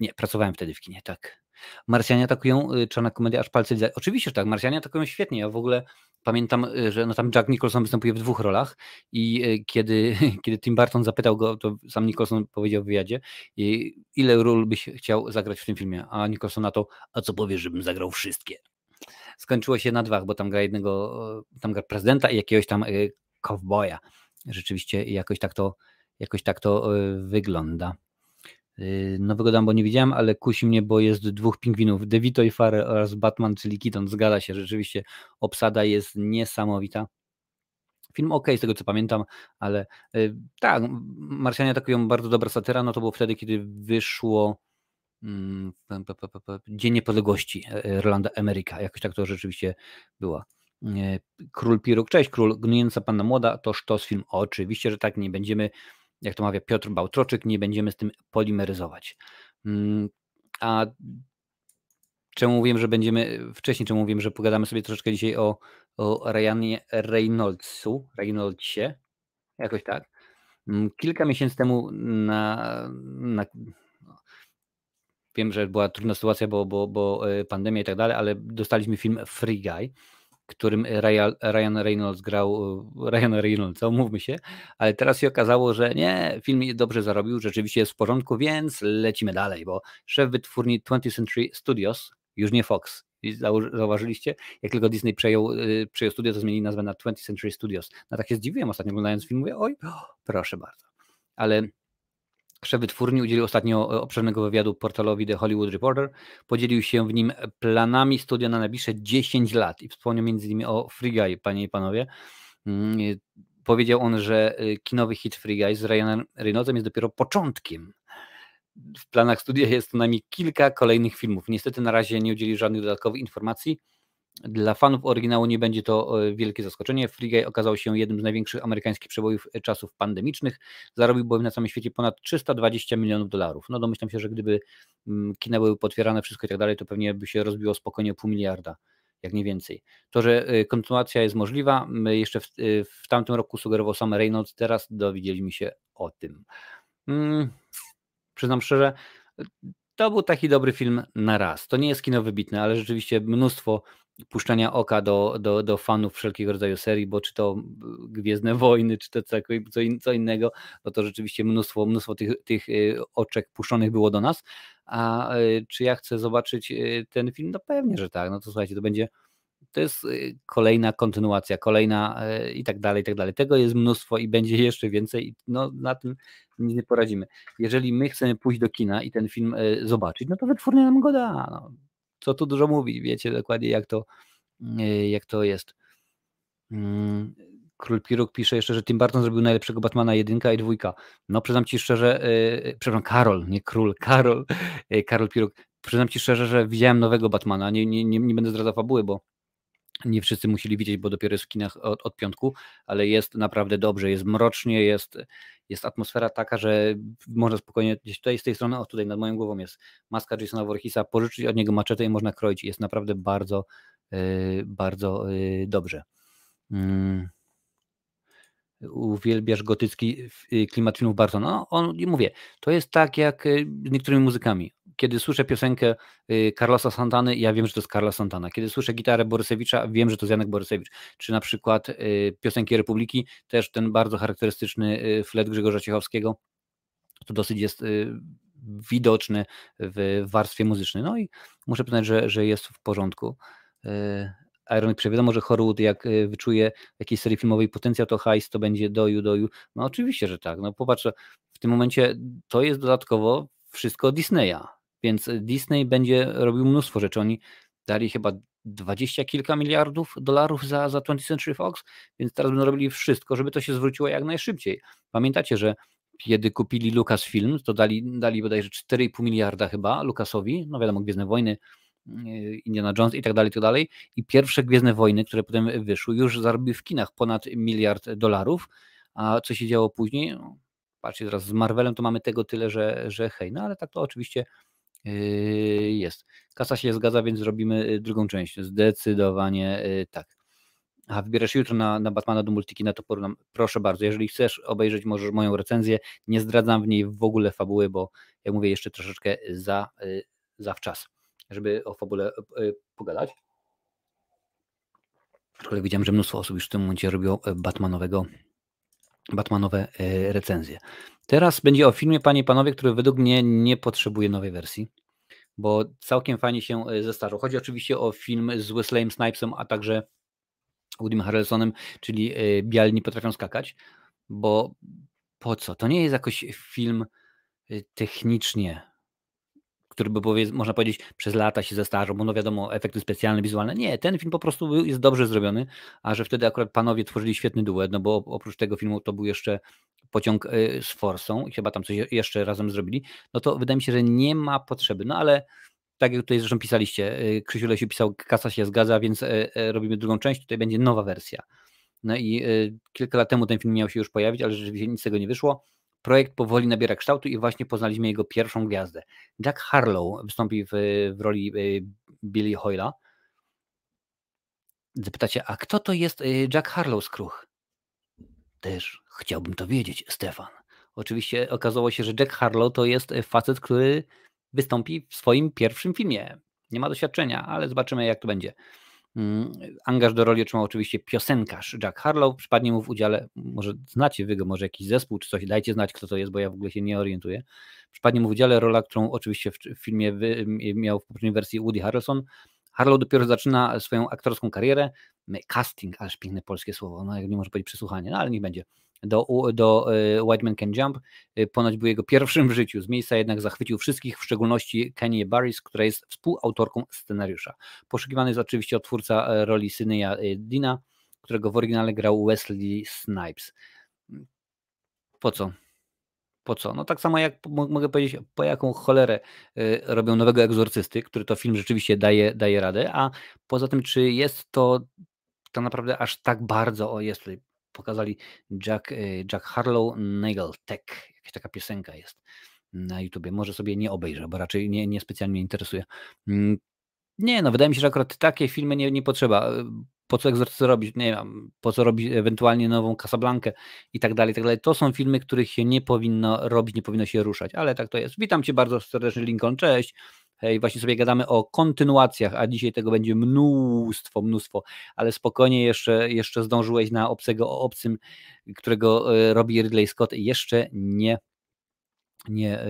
Speaker 1: nie, pracowałem wtedy w kinie, tak. Marsjanie atakują, czarna komedia, aż palce widzę. Oczywiście, że tak, Marsjanie atakują świetnie, ja w ogóle pamiętam, y, że no tam Jack Nicholson występuje w dwóch rolach i y, kiedy, kiedy Tim Burton zapytał go, to sam Nicholson powiedział w wywiadzie, ile ról byś chciał zagrać w tym filmie, a Nicholson na to, a co powiesz, żebym zagrał wszystkie. Skończyło się na dwóch, bo tam gra jednego, tam gra prezydenta i jakiegoś tam y, cowboya. Rzeczywiście jakoś tak to, jakoś tak to wygląda. Yy, nowego Dumbo nie widziałem, ale kusi mnie, bo jest dwóch pingwinów, DeVito i Farrell oraz Batman, czyli Keaton. Zgadza się, rzeczywiście obsada jest niesamowita. Film ok, z tego co pamiętam, ale yy, tak, Marsjanie atakują bardzo dobra satyra, no to było wtedy, kiedy wyszło mm, Dzień Niepodległości e, Rolanda Ameryka, jakoś tak to rzeczywiście była. Król Piruk, cześć król, gnująca panna młoda, to z film, oczywiście, że tak, nie będziemy jak to mawia Piotr Bałtroczyk, nie będziemy z tym polimeryzować. Mm, a czemu mówiłem, że będziemy, wcześniej czemu mówiłem, że pogadamy sobie troszeczkę dzisiaj o, o Ryanie Reynoldsu, Reynoldsie, jakoś tak. Mm, kilka miesięcy temu na, na wiem, że była trudna sytuacja, bo, bo, bo e, pandemia i tak dalej, ale dostaliśmy film Free Guy, którym Ryan Reynolds grał, Ryan Reynolds, umówmy się, ale teraz się okazało, że nie, film dobrze zarobił, rzeczywiście jest w porządku, więc lecimy dalej, bo szef wytwórni 20th Century Studios, już nie Fox, zauważyliście, jak tylko Disney przejął, y, przejął studio, to zmienili nazwę na 20th Century Studios. No tak się zdziwiłem ostatnio oglądając film, mówię, oj, proszę bardzo. Ale Szef wytwórni udzielił ostatnio e, obszernego wywiadu portalowi The Hollywood Reporter. Podzielił się w nim planami studia na najbliższe 10 lat i wspomniał m.in. o Free Guy, panie i panowie. Mm, powiedział on, że e, kinowy hit Free Guy z Ryanem Reynoldsem jest dopiero początkiem. W planach studia jest co najmniej kilka kolejnych filmów. Niestety na razie nie udzielił żadnych dodatkowych informacji. Dla fanów oryginału nie będzie to e, wielkie zaskoczenie. Free Guy okazał się jednym z największych amerykańskich przebojów e, czasów pandemicznych. Zarobił bowiem na całym świecie ponad 320 milionów dolarów. No domyślam się, że gdyby mm, kina były potwierane, wszystko i tak dalej, to pewnie by się rozbiło spokojnie pół miliarda, jak nie więcej. To, że e, kontynuacja jest możliwa, jeszcze w, w tamtym roku sugerował sam Reynolds, teraz dowiedzieliśmy się o tym. Hmm, przyznam szczerze, to był taki dobry film na raz. To nie jest kino wybitne, ale rzeczywiście mnóstwo puszczania oka do, do, do fanów wszelkiego rodzaju serii, bo czy to Gwiezdne Wojny, czy to co, co innego, no to rzeczywiście mnóstwo, mnóstwo tych, tych y, oczek puszczonych było do nas. A y, czy ja chcę zobaczyć y, ten film? No pewnie, że tak. No to słuchajcie, to będzie to jest kolejna kontynuacja, kolejna i tak dalej, i tak dalej. Tego jest mnóstwo i będzie jeszcze więcej i no, na tym nie poradzimy. Jeżeli my chcemy pójść do kina i ten film zobaczyć, no to wytwórnia nam go da. No co tu dużo mówi, wiecie dokładnie jak to, yy, jak to jest. Mm, Król Piruk pisze jeszcze, że Tim Burton zrobił najlepszego Batmana jedynka i dwójka. No przyznam ci szczerze, yy, przepraszam, Karol, nie Król, Karol, yy, Karol Piruk. Przyznam ci szczerze, że widziałem nowego Batmana, nie, nie, nie, nie będę zdradzał fabuły, bo Nie wszyscy musieli widzieć, bo dopiero jest w kinach od, od piątku, ale jest naprawdę dobrze, jest mrocznie, jest, jest atmosfera taka, że można spokojnie gdzieś tutaj z tej strony, o tutaj nad moją głową jest maska Jasona Voorheesa, pożyczyć od niego maczetę i można kroić. Jest naprawdę bardzo, yy, bardzo yy, dobrze. Yy uwielbiasz gotycki y, klimat filmów Bartona. No, on, mówię, to jest tak jak y, z niektórymi muzykami. Kiedy słyszę piosenkę y, Carlosa Santany, ja wiem, że to jest Carlos Santana. Kiedy słyszę gitarę Borysewicza, wiem, że to jest Janek Borysewicz. Czy na przykład piosenki Republiki, też ten bardzo charakterystyczny flet Grzegorza Ciechowskiego, to dosyć jest widoczny w warstwie muzycznej. No i muszę przyznać, że, że jest w porządku. Iron wiadomo, że Hollywood jak y, wyczuje jakiejś serii filmowej potencjał, to hajs to będzie doju, doju. No oczywiście, że tak. No popatrz, w tym momencie to jest dodatkowo wszystko Disneya, więc Disney będzie robił mnóstwo rzeczy. Oni dali chyba dwadzieścia kilka miliardów dolarów za, za 20th Century Fox, więc teraz będą robili wszystko, żeby to się zwróciło jak najszybciej. Pamiętacie, że kiedy kupili Lucasfilm, to dali, dali bodajże 4,5 miliarda chyba Lucasowi, no wiadomo, Gwiezdne Wojny, Indiana Jones i tak dalej, i tak dalej. I pierwsze Gwiezdne Wojny, które potem wyszły, już zarobiły w kinach ponad miliard dolarów. A co się działo później? No, patrzcie, teraz z Marvelem to mamy tego tyle, że, że hej, no ale tak to oczywiście yy, jest. Kasa się zgadza, więc zrobimy y, drugą część. Zdecydowanie tak. A wybierasz jutro na, na Batmana do Multikina, to porównam. Proszę bardzo, jeżeli chcesz obejrzeć możesz moją recenzję, nie zdradzam w niej w ogóle fabuły, bo jak mówię, jeszcze troszeczkę za, yy, zawczas żeby o fabule e, e, pogadać. Ale widziałem, że mnóstwo osób już w tym momencie robiło e, Batmanowego, Batmanowe recenzje. Teraz będzie o filmie, panie i panowie, który według mnie nie potrzebuje nowej wersji, bo całkiem fajnie się zestarzał. Chodzi oczywiście o film z Wesleyem Snipesem, a także Woodym Harrelsonem, czyli Bialni potrafią skakać, bo po co? To nie jest jakoś film technicznie który by powiedz, można powiedzieć przez lata się zestarzał, bo no wiadomo, efekty specjalne, wizualne. Nie, ten film po prostu jest dobrze zrobiony, a że wtedy akurat panowie tworzyli świetny duet, no bo oprócz tego filmu to był jeszcze pociąg y, z Forsą i chyba tam coś jeszcze razem zrobili, no to wydaje mi się, że nie ma potrzeby, no ale tak jak tutaj zresztą pisaliście, y, Krzysiu Lesiu pisał, kasa się zgadza, więc y, robimy drugą część, tutaj będzie nowa wersja. No i kilka lat temu ten film miał się już pojawić, ale rzeczywiście nic z tego nie wyszło. Projekt powoli nabiera kształtu i właśnie poznaliśmy jego pierwszą gwiazdę. Jack Harlow wystąpi w, w roli y, Billy Hoyla. Zapytacie, a kto to jest y, Jack Harlow z Kruch? Też chciałbym to wiedzieć, Stefan. Oczywiście okazało się, że Jack Harlow to jest facet, który wystąpi w swoim pierwszym filmie. Nie ma doświadczenia, ale zobaczymy, jak to będzie. Mm, angaż do roli otrzymał oczywiście piosenkarz Jack Harlow. Przypadnie mu w udziale, może znacie wy go, może jakiś zespół czy coś, dajcie znać, kto to jest, bo ja w ogóle się nie orientuję. Przypadnie mu w udziale rola, którą oczywiście w filmie miał w poprzedniej wersji Woody Harrelson. Harlow dopiero zaczyna swoją aktorską karierę. Casting, ależ piękne polskie słowo, no jak nie może powiedzieć przesłuchanie, no ale niech będzie do, do e, White Man Can Jump. E, ponoć był jego pierwszym w życiu. Z miejsca jednak zachwycił wszystkich, w szczególności Kenię Barris, która jest współautorką scenariusza. Poszukiwany jest oczywiście twórca e, roli Syneya Dina, którego w oryginale grał Wesley Snipes. Po co? Po co? No tak samo jak mogę powiedzieć, po jaką cholerę robią nowego egzorcysty, który to film rzeczywiście daje, daje radę, a poza tym, czy jest to tak naprawdę aż tak bardzo, o tutaj pokazali Jack, y, Jack Harlow Nagel Tech, jakaś taka piosenka jest na YouTubie. Może sobie nie obejrzę, bo raczej nie, nie specjalnie mnie interesuje. Mm, nie, no wydaje mi się, że akurat takie filmy nie, nie potrzeba. Po co egzorcyzm robić? Nie wiem, po co robić ewentualnie nową Casablankę i tak dalej, i tak dalej. To są filmy, których się nie powinno robić, nie powinno się ruszać, ale tak to jest. Witam Cię bardzo serdecznie, Lincoln, cześć. I właśnie sobie gadamy o kontynuacjach, a dzisiaj tego będzie mnóstwo, mnóstwo, ale spokojnie jeszcze, jeszcze zdążyłeś na obcego o obcym, którego e, robi Ridley Scott, jeszcze nie, nie, e,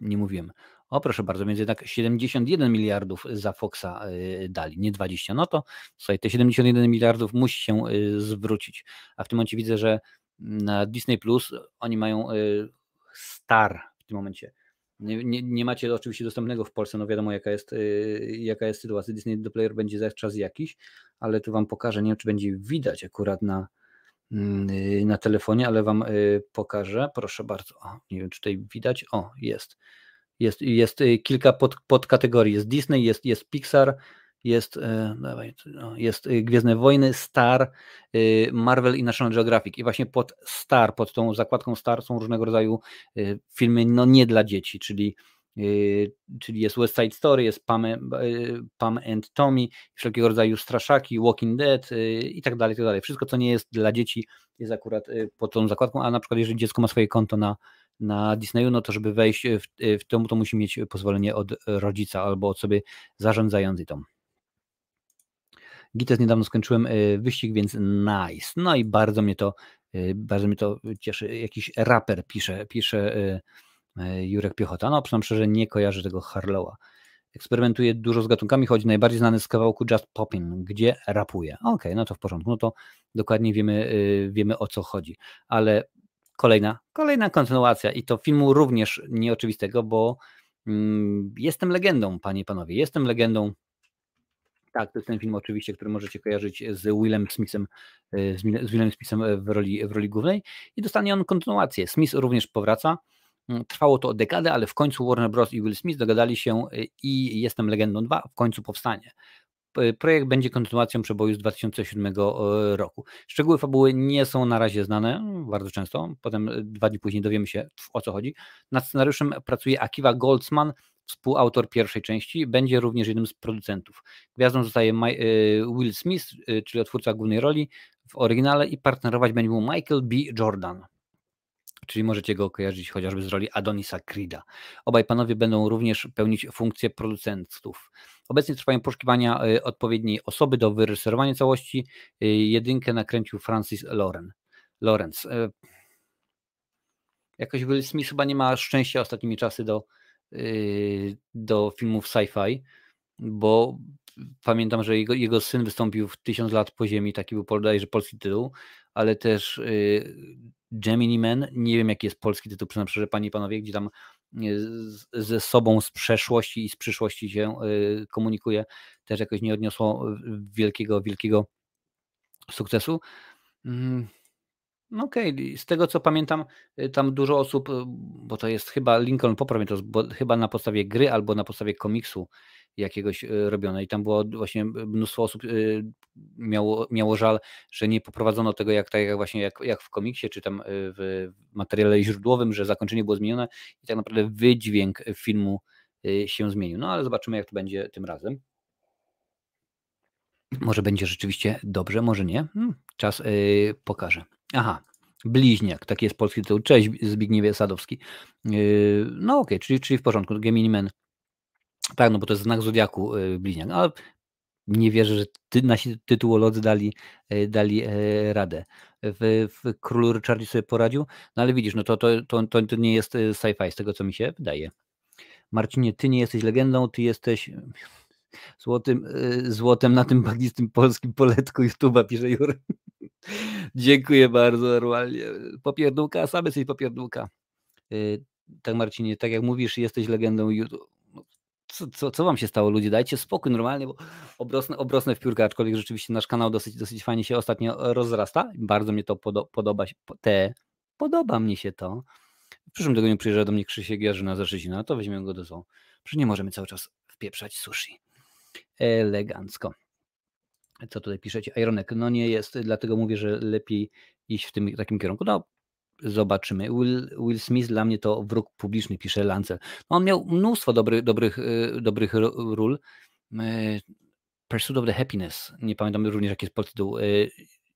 Speaker 1: nie mówiłem. O proszę bardzo, więc jednak 71 miliardów za Foxa e, dali, nie 20. No to słuchaj, te 71 miliardów musi się zwrócić. A w tym momencie widzę, że na Disney Plus oni mają Star w tym momencie nie, nie, nie, macie oczywiście dostępnego w Polsce, no wiadomo jaka jest, yy, jaka jest sytuacja. Disney The Player będzie za czas jakiś, ale tu Wam pokażę, nie wiem czy będzie widać akurat na, yy, na telefonie, ale Wam yy, pokażę. Proszę bardzo, o, nie wiem czy tutaj widać, o jest. Jest, jest y, kilka pod, podkategorii, jest Disney, jest, jest Pixar, jest, e, no, jest y, Gwiezdne Wojny, Star, y, Marvel i National Geographic. I właśnie pod Star, pod tą zakładką Star są różnego rodzaju filmy no nie dla dzieci, czyli czyli jest West Side Story, jest Pam, Pam and Tommy, wszelkiego rodzaju straszaki, Walking Dead i tak dalej, i tak dalej. Wszystko, co nie jest dla dzieci, jest akurat pod tą zakładką, a na przykład jeżeli dziecko ma swoje konto na, na Disneyu, no to żeby wejść w, w to, to musi mieć pozwolenie od rodzica albo od sobie zarządzającej tą. Gites niedawno skończyłem e, wyścig, więc nice. No i bardzo mnie to, e, bardzo mnie to cieszy. Jakiś raper pisze, pisze e, Jurek Piechota. No, przynajmniej szczerze, nie kojarzę tego Harlowa. Eksperymentuje dużo z gatunkami, choć najbardziej znany z kawałku Just Poppin, gdzie rapuje. Okej, okay, no to w porządku, no to dokładnie wiemy, wiemy o co chodzi. Ale kolejna, kolejna kontynuacja i to filmu również nieoczywistego, bo mm, jestem legendą, panie i panowie, jestem legendą tak, to jest ten film oczywiście, który możecie kojarzyć z Willem Smithem, e, z Willem Smithem w roli, w roli głównej i dostanie on kontynuację. Smith również powraca. Mm, trwało to dekadę, ale w końcu Warner Bros. i Will Smith dogadali się e, i Jestem Legendą 2 w końcu powstanie. Projekt będzie kontynuacją przeboju z 2007 e, roku. Szczegóły fabuły nie są na razie znane, bardzo często. Potem dwa dni później dowiemy się o co chodzi. Nad scenariuszem pracuje Akiva Goldsman, współautor pierwszej części, będzie również jednym z producentów. Gwiazdą zostaje y, Will Smith, y, czyli otwórca głównej roli w oryginale i partnerować będzie mu Michael B. Jordan. Czyli możecie go kojarzyć chociażby z roli Adonisa Creeda. Obaj panowie będą również pełnić funkcję producentów. Obecnie trwają poszukiwania y, odpowiedniej osoby do wyreżyserowania całości. Jedynkę nakręcił Francis Loren. Lawrence. Jakoś Will Smith chyba nie ma szczęścia ostatnimi czasy do, do filmów sci-fi, bo pamiętam, że jego, jego syn wystąpił w Tysiąc lat po ziemi, taki był bodajże polski tytuł, ale też y, Gemini Man, nie wiem jaki jest polski tytuł, przyznam szczerze, panie i panowie, gdzie tam y, ze sobą z przeszłości i z przyszłości się komunikuje, też jakoś nie odniosło wielkiego, wielkiego sukcesu. No okej, okay. z tego co pamiętam, y, tam dużo osób, y, bo to jest chyba Lincoln, poprawię to, chyba na podstawie gry albo na podstawie komiksu jakiegoś y, robione i tam było właśnie mnóstwo osób miało, miało żal, że nie poprowadzono tego jak tak jak właśnie jak, jak w komiksie, czy tam w materiale źródłowym, że zakończenie było zmienione i tak naprawdę wydźwięk filmu się zmienił. No ale zobaczymy jak to będzie tym razem. Może będzie rzeczywiście dobrze, może nie. Hmm, czas yy, pokaże. Aha, Bliźniak, taki jest polski tytuł. Cześć Zbigniewie Sadowski. Yy, no okej, okay, czyli, czyli w porządku. Gemini Man. Tak, no bo to jest znak Zodiaku yy, Bliźniak. Ale nie wierzę, że ty, nasi tytułolodzy dali, yy, dali radę. W, w Królu Richardzie sobie poradził, no ale widzisz, no to, to, to, to nie jest sci-fi z tego, co mi się wydaje. Marcinie, ty nie jesteś legendą, ty jesteś złotym, złotem na tym bagistym polskim poletku YouTube'a, pisze Jurek. Dziękuję bardzo, normalnie. Popierdółka, sam jesteś popierdółka. Y, tak Marcinie, tak jak mówisz, jesteś legendą YouTube. No, co, co, co wam się stało, ludzie? Dajcie spokój normalnie, bo obrosnę, obrosnę w piórkę, aczkolwiek rzeczywiście nasz kanał dosyć, dosyć fajnie się ostatnio rozrasta. Bardzo mnie to podo podoba, te, podoba mnie się to. W przyszłym tygodniu przyjeżdża do mnie Krzysiek Jarzyna ze Szczecina, to weźmiemy go do zoo. Przecież nie możemy cały czas wpieprzać sushi. Elegancko co tutaj piszecie, Ironek, no nie jest, dlatego mówię, że lepiej iść w tym takim kierunku. No, zobaczymy. Will, Will Smith dla mnie to wróg publiczny, pisze Lancel. No, on miał mnóstwo dobry, dobrych, y, dobrych ról. Y, Pursuit of the Happiness, nie pamiętam również jaki jest podtytuł.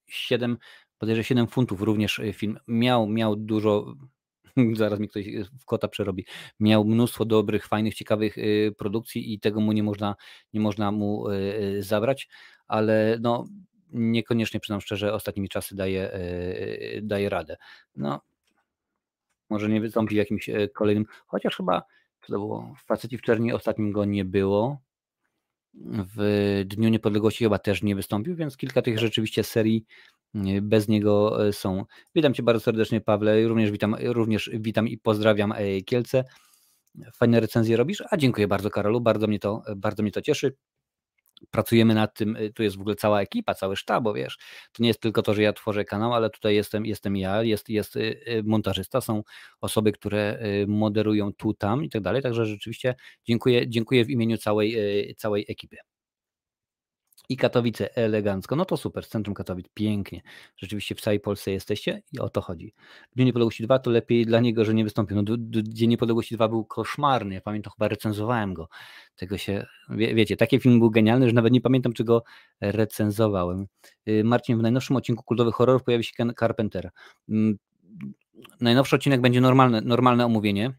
Speaker 1: 7, y, podejrzewam 7 funtów również film. Miał, miał dużo zaraz mi ktoś w kota przerobi. Miał mnóstwo dobrych, fajnych, ciekawych produkcji i tego mu nie można, nie można mu zabrać ale no, niekoniecznie, przyznam szczerze, ostatnimi czasy daje, e, daje radę. No, może nie wystąpi w jakimś e, kolejnym, chociaż chyba to było, w Faceci w Czerni ostatnim go nie było. W Dniu Niepodległości chyba też nie wystąpił, więc kilka tych rzeczywiście serii e, bez niego są. Witam Cię bardzo serdecznie, Pawle. Również witam, również witam i pozdrawiam Kielce. Fajne recenzje robisz? A dziękuję bardzo, Karolu. Bardzo mnie to, bardzo mnie to cieszy pracujemy nad tym, y, tu jest w ogóle cała ekipa, cały sztab, bo wiesz, to nie jest tylko to, że ja tworzę kanał, ale tutaj jestem, jestem ja, jest, jest y, y, montażysta, są osoby, które moderują tu, tam i tak dalej, także rzeczywiście dziękuję, dziękuję w imieniu całej, całej ekipy. I Katowice elegancko. No to super, centrum Katowic, pięknie. Rzeczywiście w całej Polsce jesteście i o to chodzi. Dzień Niepodległości 2 to lepiej dla niego, że nie wystąpił. No, Dzień Niepodległości 2 był koszmarny, ja pamiętam, chyba recenzowałem go. Tego się, wie, wiecie, taki film był genialny, że nawet nie pamiętam, czy go recenzowałem. Y, Marcin, w najnowszym odcinku kultowych horrorów pojawi się Ken Carpenter. Mm, najnowszy odcinek będzie normalne, normalne omówienie,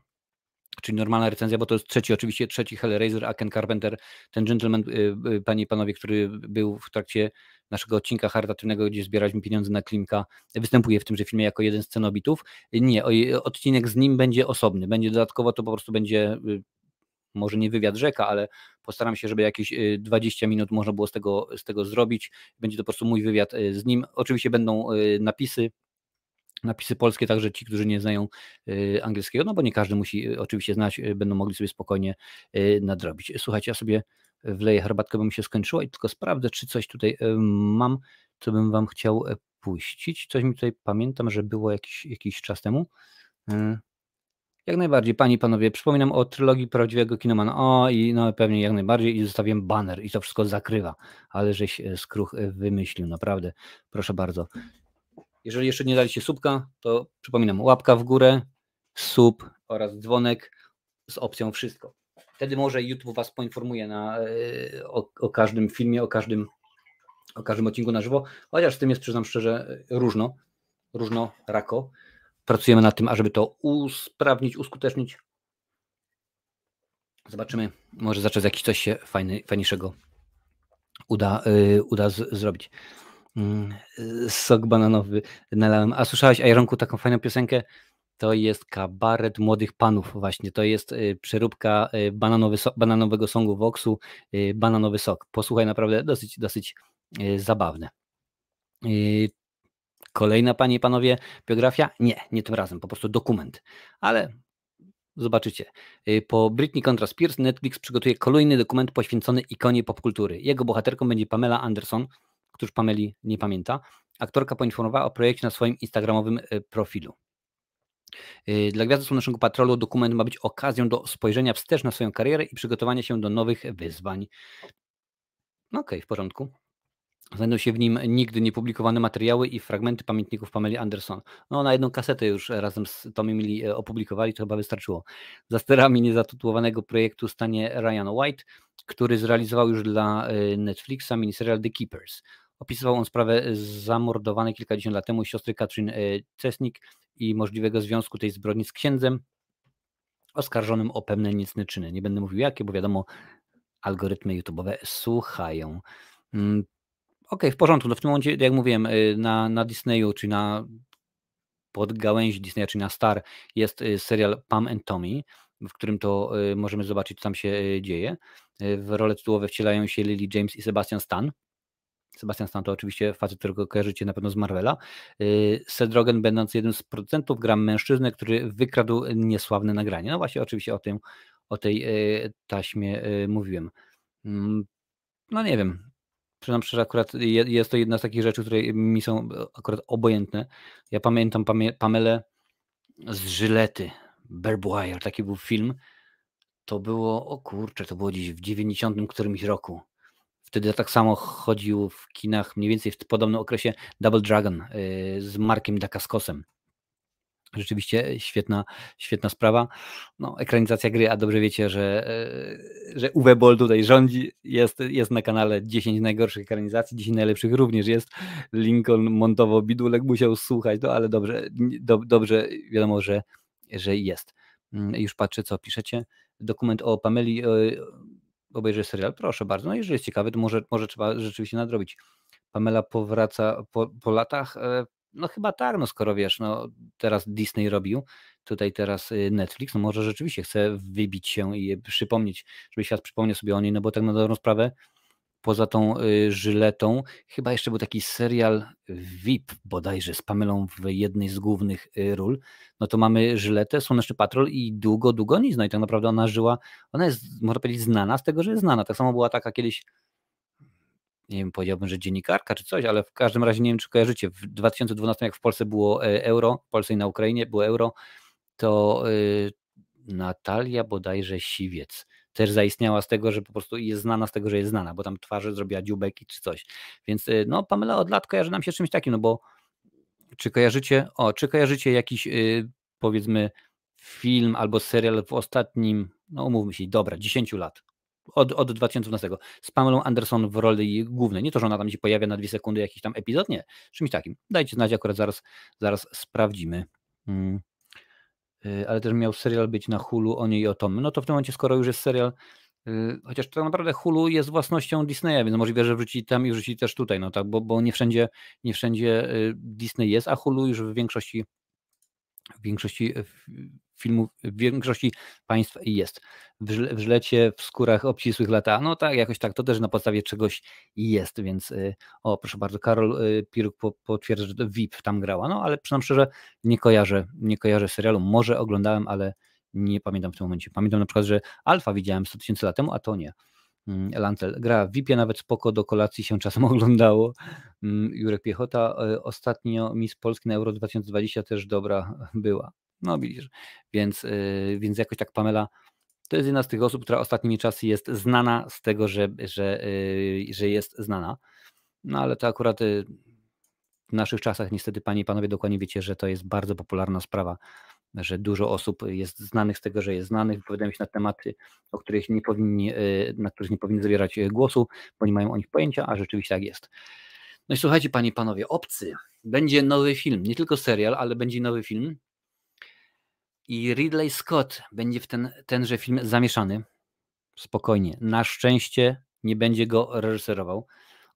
Speaker 1: czyli normalna recenzja, bo to jest trzeci, oczywiście trzeci Hellraiser, a Ken Carpenter, ten gentleman, y, y, panie i panowie, który był w trakcie naszego odcinka charytatywnego, gdzie zbieraliśmy pieniądze na Klimka, występuje w tymże filmie jako jeden z cenobitów. Nie, odcinek z nim będzie osobny, będzie dodatkowo, to po prostu będzie y, może nie wywiad rzeka, ale postaram się, żeby jakieś 20 minut można było z tego, z tego zrobić. Będzie to po prostu mój wywiad z nim. Oczywiście będą napisy, napisy polskie, także ci, którzy nie znają y, angielskiego, no bo nie każdy musi y, oczywiście znać, y, będą mogli sobie spokojnie nadrobić. Słuchajcie, ja sobie wleję herbatkę, bo mi się skończyło i tylko sprawdzę, czy coś tutaj mam, co bym wam chciał e, puścić. Coś mi tutaj pamiętam, że było jakiś, jakiś czas temu. Jak najbardziej, panie i panowie, przypominam o trylogii prawdziwego kinomana. O, i no pewnie jak najbardziej, i zostawiłem banner i to wszystko zakrywa, ale żeś e, skruch e, wymyślił, naprawdę. Proszę bardzo. Jeżeli jeszcze nie daliście subka, to przypominam, łapka w górę, sub oraz dzwonek z opcją wszystko. Wtedy może YouTube Was poinformuje na, e, o, o każdym filmie, o każdym, o każdym odcinku na żywo, chociaż z tym jest, przyznam szczerze, różno, różno, rako. Pracujemy nad tym, ażeby to usprawnić, uskutecznić. Zobaczymy, może zacząć jakiś coś się fajny, fajniejszego uda, yy, uda z, zrobić. Mm, sok bananowy nalałem. A słyszałeś, Ironku, taką fajną piosenkę? To jest kabaret młodych panów właśnie. To jest y, przeróbka y, bananowy so, bananowego songu Voxu, y, bananowy sok. Posłuchaj, naprawdę dosyć, dosyć zabawne. Kolejna, panie i panowie, biografia? Nie, nie tym razem, po prostu dokument. Ale zobaczycie. Po Britney kontra Spears Netflix przygotuje kolejny dokument poświęcony ikonie popkultury. Jego bohaterką będzie Pamela Anderson, któż Pameli nie pamięta, aktorka poinformowała o projekcie na swoim instagramowym e, profilu. E, dla Gwiazdy Słonecznego Patrolu dokument ma być okazją do spojrzenia wstecz na swoją karierę i przygotowania się do nowych wyzwań. Okej, okay, w porządku. Znajdą się w nim nigdy niepublikowane materiały i fragmenty pamiętników Pameli Anderson. No, na jedną kasetę już razem z Tommy Mili e, opublikowali, to chyba wystarczyło. Za sterami niezatytułowanego projektu stanie Ryan White, który zrealizował już dla Netflixa miniserial The Keepers. Opisywał on sprawę zamordowanej kilkadziesiąt lat temu siostry Katrin e, Cesnik i możliwego związku tej zbrodni z księdzem oskarżonym o pewne niecne czyny. Nie będę mówił jakie, bo wiadomo, algorytmy YouTube'owe słuchają. Mm, okej, okay, w porządku. No w tym momencie, jak mówiłem, e, na, na Disneyu, czy na podgałęzi Disneya, czy na Star jest e, serial Pam and Tommy, w którym to możemy zobaczyć, co tam się dzieje. W role tytułowe wcielają się Lily James i Sebastian Stan. Sebastian Stan to oczywiście facet, którego kojarzycie na pewno z Marvela. Y, Seth Rogen będąc jednym z producentów gram mężczyznę, który wykradł niesławne nagranie. No właśnie oczywiście o tym, o tej y, taśmie y, mówiłem. Mm, no nie wiem, przyznam szczerze, akurat jest to jedna z takich rzeczy, które mi są akurat obojętne. Ja pamiętam Pamelę z Żylety, Wire, taki był film. To było, o kurczę, to było gdzieś w 90 którymś roku. Wtedy tak samo chodził w kinach mniej więcej w podobnym okresie Double Dragon y, z Markiem Dacascosem. Rzeczywiście świetna, świetna sprawa. No, ekranizacja gry, a dobrze wiecie, że, y, że Uwe Boll tutaj rządzi. Jest, jest na kanale 10 najgorszych ekranizacji, 10 najlepszych również jest. Lincoln montowo bidulek musiał słuchać, no ale dobrze, do, dobrze wiadomo, że, że jest. Mm, już patrzę, co piszecie. Dokument o Pameli obejrzeć serial, proszę bardzo. No jeżeli jest ciekawy, to może, może trzeba rzeczywiście nadrobić. Pamela powraca po, po latach. E, no chyba tak, no skoro wiesz, no teraz Disney robił, tutaj teraz y, Netflix, no może rzeczywiście chce wybić się i przypomnieć, żeby świat przypomniał sobie o niej, no bo tak na dobrą sprawę poza tą y, żyletą, chyba jeszcze był taki serial VIP bodajże z Pamelą w jednej z głównych y, ról, no to mamy żyletę, Słoneczny Patrol i długo, długo nic, no i tak naprawdę ona żyła, ona jest, można powiedzieć, znana z tego, że jest znana, tak samo była taka kiedyś, nie wiem, powiedziałbym, że dziennikarka czy coś, ale w każdym razie nie wiem, czy kojarzycie, w 2012 jak w Polsce było e, euro, w Polsce i na Ukrainie było euro, to y, Natalia bodajże Siwiec, też zaistniała z tego, że po prostu jest znana z tego, że jest znana, bo tam twarzy zrobiła dziubeki czy coś. Więc y, no Pamela od lat kojarzy nam się czymś takim, no bo czy kojarzycie, o, czy kojarzycie jakiś yy, powiedzmy film albo serial w ostatnim, no umówmy się, dobra, 10 lat, od, od 2012, z Pamelą Anderson w roli głównej. Nie to, że ona tam się pojawia na dwie sekundy jakiś tam epizod, nie, czymś takim. Dajcie znać, akurat zaraz, zaraz sprawdzimy. Hmm. Ale też miał serial być na Hulu o niej i o Tom. No to w tym momencie, skoro już jest serial, yy, chociaż tak naprawdę Hulu jest własnością Disneya, więc możliwe, że wrzuci tam i wrzuci też tutaj, no tak, bo, bo nie wszędzie, nie wszędzie y, Disney jest, a Hulu już w większości w większości e, filmów, w większości państw jest. W żlecie, w skórach obcisłych lata, no tak, jakoś tak, to też na podstawie czegoś jest, więc e, o, proszę bardzo, Karol e, Piruk potwierdza, że VIP tam grała, no ale przynajmniej szczerze, nie kojarzę, nie kojarzę serialu, może oglądałem, ale nie pamiętam w tym momencie. Pamiętam na przykład, że Alfa widziałem 100 tysięcy lat temu, a to nie. Mm, Lancel gra w VIP-ie, nawet spoko do kolacji się czasem oglądało. Mm, Jurek Piechota, e, ostatnio Miss Polski na Euro 2020 też dobra była. No widzisz, więc, e, więc jakoś tak Pamela to jest jedna z tych osób, która ostatnimi czasy jest znana z tego, że, że, e, że jest znana. No ale to akurat w naszych czasach niestety panie i panowie dokładnie wiecie, że to jest bardzo popularna sprawa że dużo osób jest znanych z tego, że jest znanych, wypowiadają się na tematy, o których nie powinni, e, na których nie powinni zabierać e, głosu, bo nie mają o nich pojęcia, a rzeczywiście tak jest. No i słuchajcie, panie i panowie, Obcy. Będzie nowy film, nie tylko serial, ale będzie nowy film. I Ridley Scott będzie w ten, tenże film zamieszany. Spokojnie. Na szczęście nie będzie go reżyserował.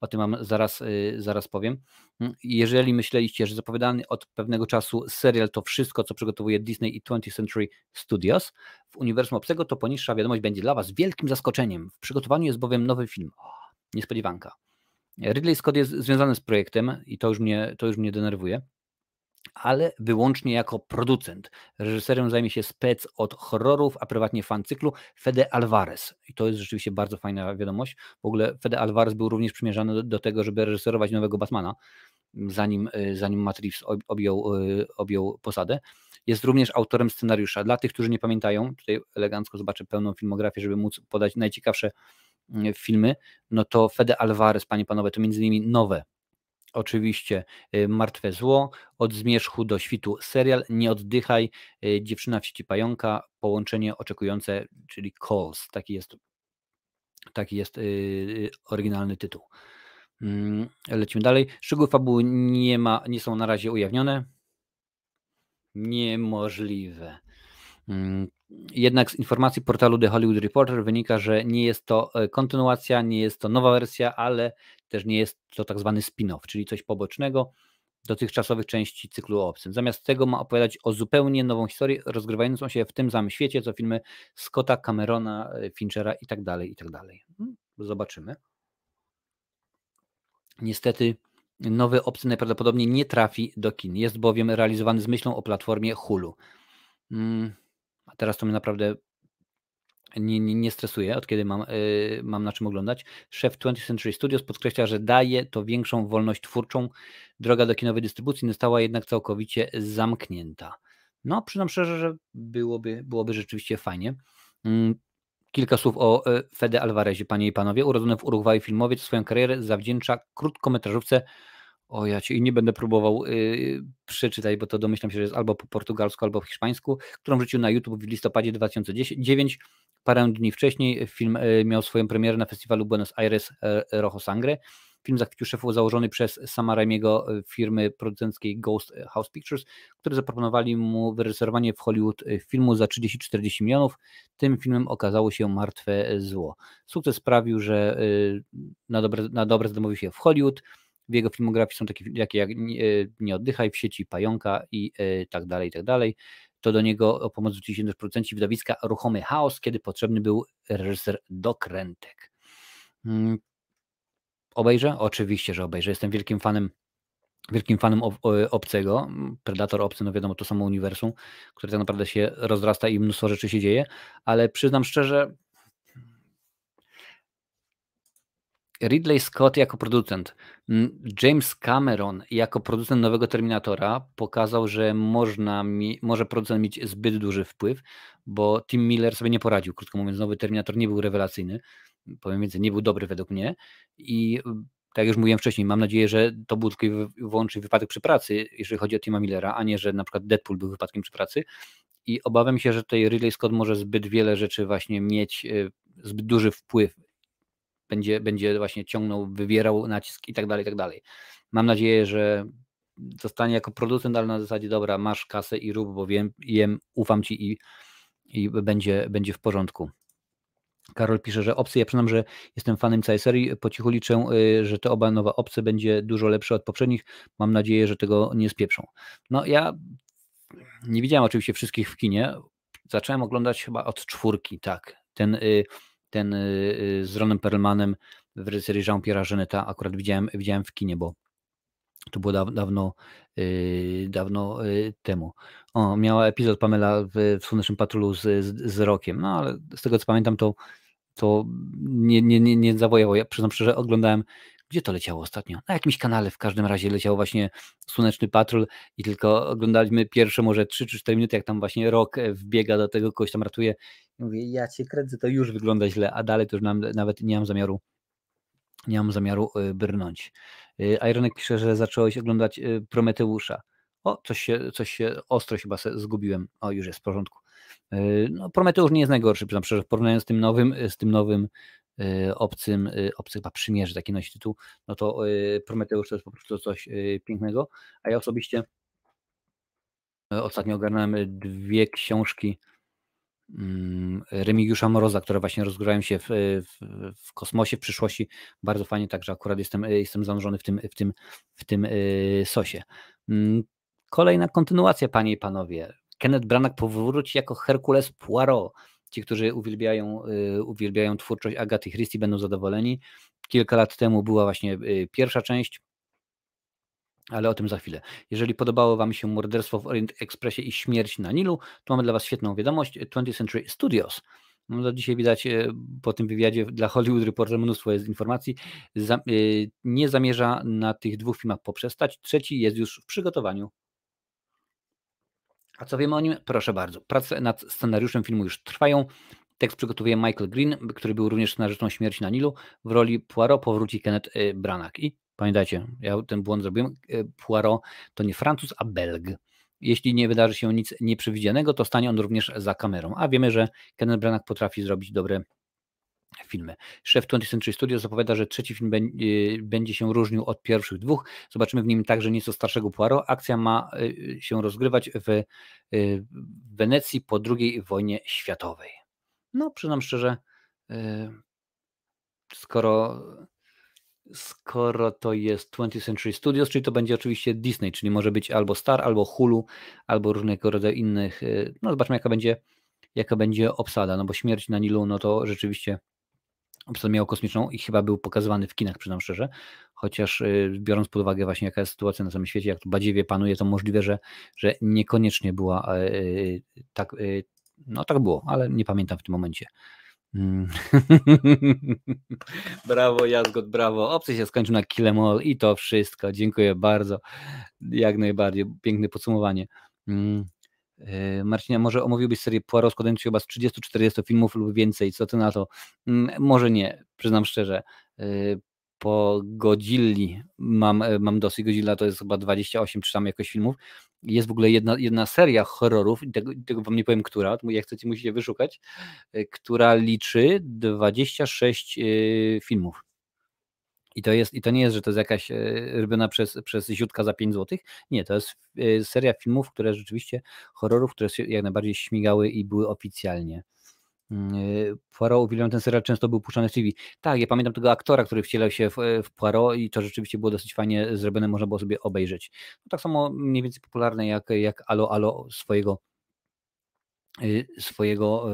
Speaker 1: O tym wam zaraz, y, zaraz powiem. Mm, jeżeli myśleliście, że zapowiadany od pewnego czasu serial to wszystko, co przygotowuje Disney i 20th Century Studios w uniwersum obcego, to poniższa wiadomość będzie dla was wielkim zaskoczeniem. W przygotowaniu jest bowiem nowy film. O, niespodziewanka. Ridley Scott jest związany z projektem i to już mnie, to już mnie denerwuje ale wyłącznie jako producent. Reżyserem zajmie się spec od horrorów, a prywatnie fan cyklu Fede Alvarez. I to jest rzeczywiście bardzo fajna wiadomość. W ogóle Fede Alvarez był również przymierzany do, do tego, żeby reżyserować nowego Batmana, zanim, y, zanim Matt Reeves objął, y, objął posadę. Jest również autorem scenariusza. Dla tych, którzy nie pamiętają, tutaj elegancko zobaczę pełną filmografię, żeby móc podać najciekawsze y, filmy, no to Fede Alvarez, panie panowie, to między innymi nowe oczywiście y, Martwe Zło, Od Zmierzchu do Świtu serial, Nie oddychaj, y, Dziewczyna w sieci pająka, połączenie oczekujące, czyli Calls, taki jest, taki jest yy, oryginalny tytuł. Yy, lecimy dalej. Szczegóły fabuły nie, ma, nie są na razie ujawnione. Niemożliwe. Yy, jednak z informacji portalu The Hollywood Reporter wynika, że nie jest to e, kontynuacja, nie jest to nowa wersja, ale też nie jest to tak zwany spin-off, czyli coś pobocznego dotychczasowych części cyklu obcym. Zamiast tego ma opowiadać o zupełnie nową historię, rozgrywającą się w tym samym świecie, co filmy Scotta, Camerona, e, Finchera i tak dalej, i tak dalej. Hmm, zobaczymy. Niestety nowy obcy najprawdopodobniej nie trafi do kin. Jest bowiem realizowany z myślą o platformie Hulu. A teraz to mnie naprawdę nie, nie, nie stresuje, od kiedy mam, yy, mam na czym oglądać. Szef 20th Century Studios podkreśla, że daje to większą wolność twórczą. Droga do kinowej dystrybucji została jednak całkowicie zamknięta. No, przyznam szczerze, że byłoby, byłoby rzeczywiście fajnie. Yy, kilka słów o yy, Fede Alvarezie, panie i panowie. Urodzony w Urugwaju filmowiec swoją karierę zawdzięcza krótkometrażówce o ja ci nie będę próbował yy, przeczytać, bo to domyślam się, że jest albo po portugalsku, albo po hiszpańsku, którą wrzucił na YouTube w listopadzie 2009. Parę dni wcześniej film yy, miał swoją premierę na festiwalu Buenos Aires yy, Rojo Sangre. Film zachwycił szefu założony przez Sama Raimiego y, firmy producenckiej Ghost House Pictures, które zaproponowali mu wyreżyserowanie w Hollywood y, filmu za 30-40 milionów. Tym filmem okazało się Martwe Zło. Sukces sprawił, że y, na dobre, na dobre zdomowił się w Hollywood w jego filmografii są takie jak Nie oddychaj, w sieci Pająka i e, tak dalej, i tak dalej. To do niego o pomoc zwrócili się też producenci widowiska Ruchomy Chaos, kiedy potrzebny był reżyser dokrętek. Hmm. Obejrzę? Oczywiście, że obejrzę. Jestem wielkim fanem wielkim fanem obcego. Predator obcy, no wiadomo, to samo uniwersum, które tak naprawdę się rozrasta i mnóstwo rzeczy się dzieje, ale przyznam szczerze, Ridley Scott jako producent, mm, James Cameron jako producent nowego Terminatora pokazał, że można mi, może producent mieć zbyt duży wpływ, bo Tim Miller sobie nie poradził. Krótko mówiąc, nowy Terminator nie był rewelacyjny. Powiem więcej, nie był dobry według mnie. I tak jak już mówiłem wcześniej, mam nadzieję, że to był tylko i wyłącznie wypadek przy pracy, jeżeli chodzi o Tima Millera, a nie, że na przykład Deadpool był wypadkiem przy pracy. I obawiam się, że tutaj Ridley Scott może zbyt wiele rzeczy właśnie mieć, e, zbyt duży wpływ. Będzie, będzie właśnie ciągnął, wywierał nacisk i tak dalej, i tak dalej. Mam nadzieję, że zostanie jako producent, ale na zasadzie dobra, masz kasę i rób, bo wiem, jem, ufam ci i, i będzie, będzie w porządku. Karol pisze, że opcje, ja przyznam, że jestem fanem całej serii, po cichu liczę, y, że te oba nowe opcje będzie dużo lepsze od poprzednich, mam nadzieję, że tego nie spieprzą. No ja nie widziałem oczywiście wszystkich w kinie, zacząłem oglądać chyba od czwórki, tak, ten, y, ten y, z Ronem Perlmanem w reżyserii Jean-Pierre'a Geneta akurat widziałem, widziałem w kinie, bo to było dawno, dawno temu. O, miała epizod Pamela w, w Słonecznym Patrolu z, z, z Rokiem, no ale z tego co pamiętam, to, to nie, nie, nie, nie zawojało. Ja przyznam szczerze, oglądałem, gdzie to leciało ostatnio? Na jakimś kanale w każdym razie leciał właśnie Słoneczny Patrol i tylko oglądaliśmy pierwsze może 3 czy 4 minuty, jak tam właśnie Rok e, wbiega do tego, kogoś tam ratuje. I mówię, ja cię kręcę, to już wygląda źle, a dalej to już nawet nie mam zamiaru nie mam zamiaru e, brnąć. E, Ironek pisze, że zacząłeś oglądać Prometeusza. O, coś się, coś się ostro chyba zgubiłem. O, już jest w porządku. No, Prometeusz nie jest najgorszy, przyznam szczerze, porównując z tym nowym, z tym nowym yy, obcym, yy, obcy chyba przymierzy, taki nosi tytuł, no to Prometeusz to jest po prostu coś pięknego, a ja osobiście ostatnio ogarnąłem dwie książki mm, Remigiusza Moroza, które właśnie rozgrywają się w, w, w, kosmosie, w przyszłości. Bardzo fajnie, także akurat jestem, jestem zanurzony w tym, w tym, w tym sosie. Mm, Kolejna kontynuacja, panie i panowie. Kenneth Branagh powróci jako Herkules Poirot. Ci, którzy uwielbiają, y, uwielbiają twórczość Agaty Christie, będą zadowoleni. Kilka lat temu była właśnie y, pierwsza część, ale o tym za chwilę. Jeżeli podobało Wam się Morderstwo w Orient Expressie i Śmierć na Nilu, to mamy dla Was świetną wiadomość. 20th Century Studios. No to dzisiaj widać y, po tym wywiadzie dla Hollywood Reporter mnóstwo jest informacji. nie zamierza na tych dwóch filmach poprzestać. Trzeci jest już w przygotowaniu. A co wiemy o nim? Proszę bardzo. Prace nad scenariuszem filmu już trwają. Tekst przygotowuje Michael Green, który był również scenarzystą Śmierci na Nilu. W roli Poirot powróci Kenneth y, Branagh. I pamiętajcie, ja ten błąd zrobiłem. Y, Poirot to nie Francuz, a Belg. Jeśli nie wydarzy się nic nieprzewidzianego, to stanie on również za kamerą. A wiemy, że Kenneth Branagh potrafi zrobić dobre filmy. Szef 20th Century Studios zapowiada, że trzeci film y, będzie się różnił od pierwszych dwóch. Zobaczymy w nim także nieco starszego Poirot. Akcja ma y, się rozgrywać w y, Wenecji po II wojnie światowej. No, przyznam szczerze, skoro skoro to jest 20th Century Studios, czyli to będzie oczywiście Disney, czyli może być albo Star, albo Hulu, albo różnego rodzaju innych. No zobaczmy jaka będzie, jaka będzie obsada, no bo śmierć na Nilu, no to rzeczywiście obsadę miał kosmiczną i chyba był pokazywany w kinach, przyznam szczerze, chociaż y, biorąc pod uwagę właśnie jaka jest sytuacja na całym świecie, jak tu badziewie panuje, to możliwe, że, że niekoniecznie była e, e, tak, no tak było, ale nie pamiętam w tym momencie. Mm. brawo Jazgot, brawo. Opcja się skończył na Killemall i to wszystko. Dziękuję bardzo. Jak najbardziej. Piękne podsumowanie. Mm. Yy, Marcinia, może omówiłbyś serię Poirot składającą się chyba z 30-40 filmów lub więcej, co ty na to? Mm, może nie, przyznam szczerze. Yy, po Godzilli mam, e, mam dosyć, Godzilla to jest chyba 28 czy tam jakoś filmów. Jest w ogóle jedna, jedna seria horrorów, tego, tego wam nie powiem, która, jak chcecie musicie wyszukać, e, która liczy 26 e, filmów. I to, jest, I to nie jest, że to jest jakaś e, robiona przez, przez ziutka za 5 zł. Nie, to jest e, seria filmów, które rzeczywiście, horrorów, które się jak najbardziej śmigały i były oficjalnie. Mm, e, Poirot, uwielbiam ten serial, często był puszczany w TV. Tak, ja pamiętam tego aktora, który wcielał się w, w Poirot i to rzeczywiście było dosyć fajnie zrobione, można było sobie obejrzeć. No, tak samo mniej więcej popularne jak, jak Alo Alo swojego, swojego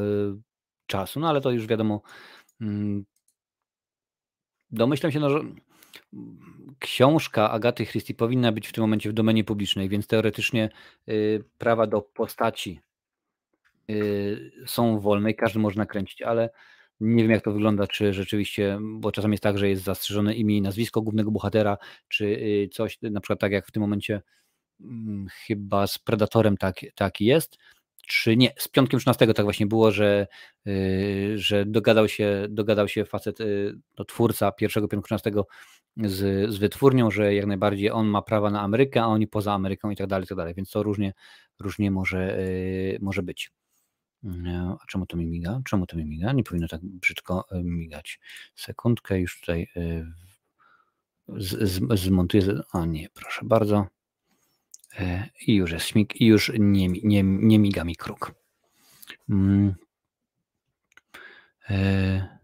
Speaker 1: czasu, no ale to już wiadomo, mm, domyślam się, no, że książka Agaty Christie powinna być w tym momencie w domenie publicznej, więc teoretycznie y, prawa do postaci y, są wolne i każdy może nakręcić, ale nie wiem jak to wygląda, czy rzeczywiście, bo czasami jest tak, że jest zastrzeżone imię i nazwisko głównego bohatera, czy y, coś, na przykład tak jak w tym momencie mm, chyba z Predatorem tak, tak jest, czy nie, z piątkiem 13 tak właśnie było, że, yy, że dogadał, się, dogadał się facet, yy, no, twórca pierwszego piątku 13 z, z wytwórnią, że jak najbardziej on ma prawa na Amerykę, a oni poza Ameryką i tak dalej, i tak dalej, więc to różnie, różnie może, yy, może być. A czemu to mi miga? Czemu to mi miga? Nie powinno tak brzydko migać. Sekundkę już tutaj z, z, zmontuję. A nie, proszę bardzo. E, I już jest już nie, nie, nie miga mi kruk. Mm. E,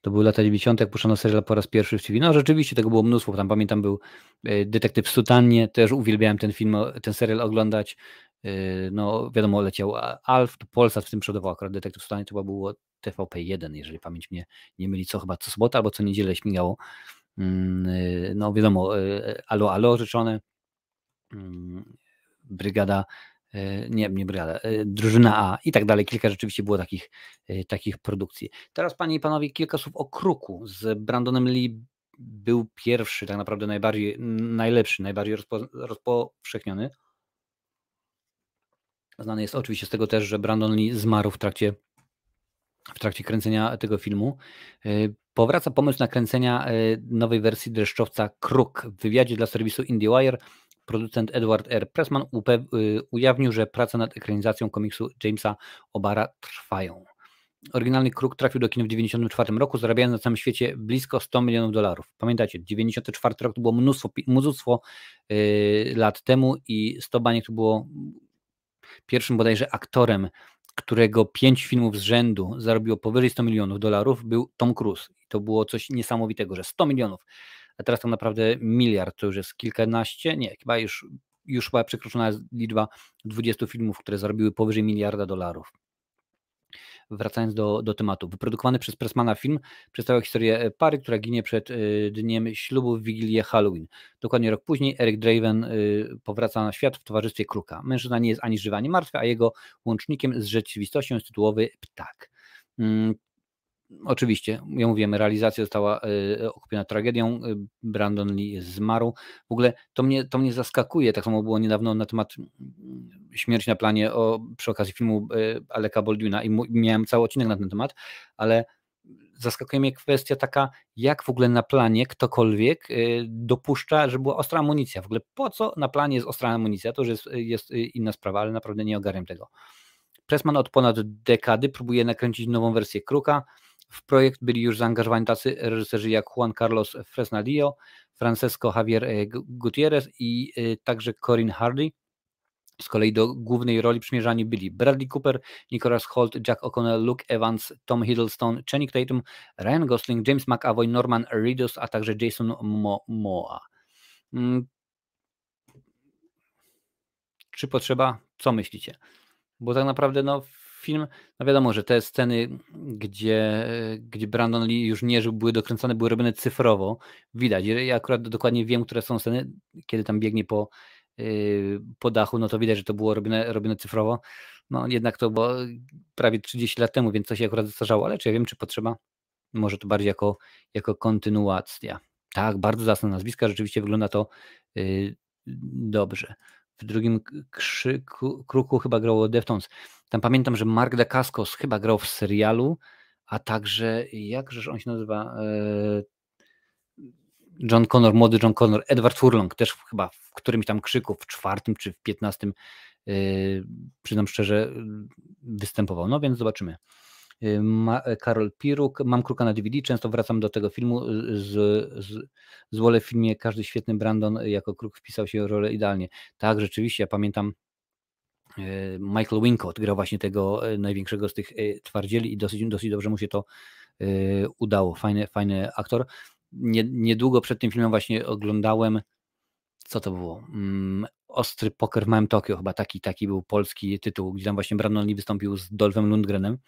Speaker 1: to były lata 90., jak puszczono serial po raz pierwszy w TV. No rzeczywiście tego było mnóstwo. Tam pamiętam był e, Detektyw Sutannie, też uwielbiałem ten film, ten serial oglądać. No wiadomo, leciał Alf, to Polsat w tym przodował akurat Detektyw Sutannie, to chyba było TVP1, jeżeli pamięć mnie nie myli, co chyba co sobota albo co niedzielę śmigało. Mm, no wiadomo, alo, alo rzeczone, Mm, brygada, e, nie, nie brygada, e, drużyna A i tak dalej. Kilka rzeczywiście było takich, e, takich produkcji. Teraz, panie i panowie, kilka słów o Kruku. Z Brandonem Lee był pierwszy, tak naprawdę najbardziej, najlepszy, najbardziej rozpo, rozpowszechniony. Znany jest oczywiście z tego też, że Brandon Lee zmarł w trakcie, w trakcie kręcenia tego filmu. Powraca pomysł nakręcenia nowej wersji dreszczowca Kruk. W wywiadzie dla serwisu IndieWire producent Edward R. Pressman y, ujawnił, że prace nad ekranizacją komiksu Jamesa Obara trwają. Oryginalny Kruk trafił do kin w 1994 roku, zarabiając na całym świecie blisko 100 milionów dolarów. Pamiętajcie, 1994 rok to było mnóstwo, mnóstwo yy, lat temu i 100 baniek to było pierwszym bodajże aktorem, którego pięć filmów z rzędu zarobiło powyżej 100 milionów dolarów, był Tom Cruise. I to było coś niesamowitego, że 100 milionów a teraz tak naprawdę miliard to już jest kilkanaście, nie, chyba już, już chyba przekroczona jest liczba 20 filmów, które zarobiły powyżej miliarda dolarów. Wracając do, do tematu. Wyprodukowany przez Pressmana film przedstawia historię e, pary, która ginie przed y, dniem ślubu w Wigilię Halloween. Dokładnie rok później Eric Draven y, powraca na świat w towarzystwie kruka. Mężczyzna nie jest ani żywy, ani martwy, a jego łącznikiem z rzeczywistością jest tytułowy ptak. Oczywiście, ja mówiłem, realizacja została y, okupiona tragedią, y, Brandon Lee zmarł. W ogóle to mnie, to mnie zaskakuje, tak samo było niedawno na temat mm, śmierci na planie o, przy okazji filmu y, Aleka Baldwina i miałem cały odcinek na ten temat, ale zaskakuje mnie kwestia taka, jak w ogóle na planie ktokolwiek dopuszcza, że była ostra amunicja. W ogóle po co na planie jest ostra amunicja? To już jest, jest inna sprawa, ale naprawdę nie ogarniam tego. Pressman od ponad dekady próbuje nakręcić nową wersję Kruka, w projekt byli już zaangażowani tacy reżyserzy jak Juan Carlos Fresnadillo, Francesco Javier e, Gutierrez i e, także Corin Hardy. Z kolei do głównej roli przymierzani byli Bradley Cooper, Nicholas Holt, Jack O'Connell, Luke Evans, Tom Hiddleston, Channing Tatum, Ryan Gosling, James McAvoy, Norman Reedus, a także Jason Momoa. Hmm. Czy potrzeba? Co myślicie? Bo tak naprawdę no, film, no wiadomo, że te sceny, gdzie, gdzie Brandon Lee już nie żył, były dokręcone, były robione cyfrowo, widać. Ja akurat dokładnie wiem, które są sceny, kiedy tam biegnie po, yy, po dachu, no to widać, że to było robione, robione cyfrowo. No jednak to było prawie 30 lat temu, więc to się akurat zestarzało, ale czy ja wiem, czy potrzeba? Może to bardziej jako, jako kontynuacja. Tak, bardzo zasne nazwiska, rzeczywiście wygląda to yy, dobrze. W drugim krzyku, kruku chyba grało Deftones. Tam pamiętam, że Mark Dacascos chyba grał w serialu, a także, jakżeż on się nazywa, e, John Connor, młody John Connor, Edward Furlong, też chyba w którymś tam krzyku, w czwartym czy w piętnastym, e, przyznam szczerze, występował. No więc zobaczymy. E, ma, Karol Piruk, mam kruka na DVD, często wracam do tego filmu, z, z, z Wole w filmie każdy świetny Brandon jako kruk wpisał się w rolę idealnie. Tak, rzeczywiście, ja pamiętam E, Michael Wincott grał właśnie tego e, największego z tych e, twardzieli i dosyć, dosyć dobrze mu się to udało. Fajny, fajny aktor. Niedługo przed tym filmem właśnie oglądałem, co to było? Mm, Ostry Poker w Małym Tokio, chyba taki, taki był polski tytuł, gdzie tam właśnie Brandon Lee wystąpił z Dolphem Lundgrenem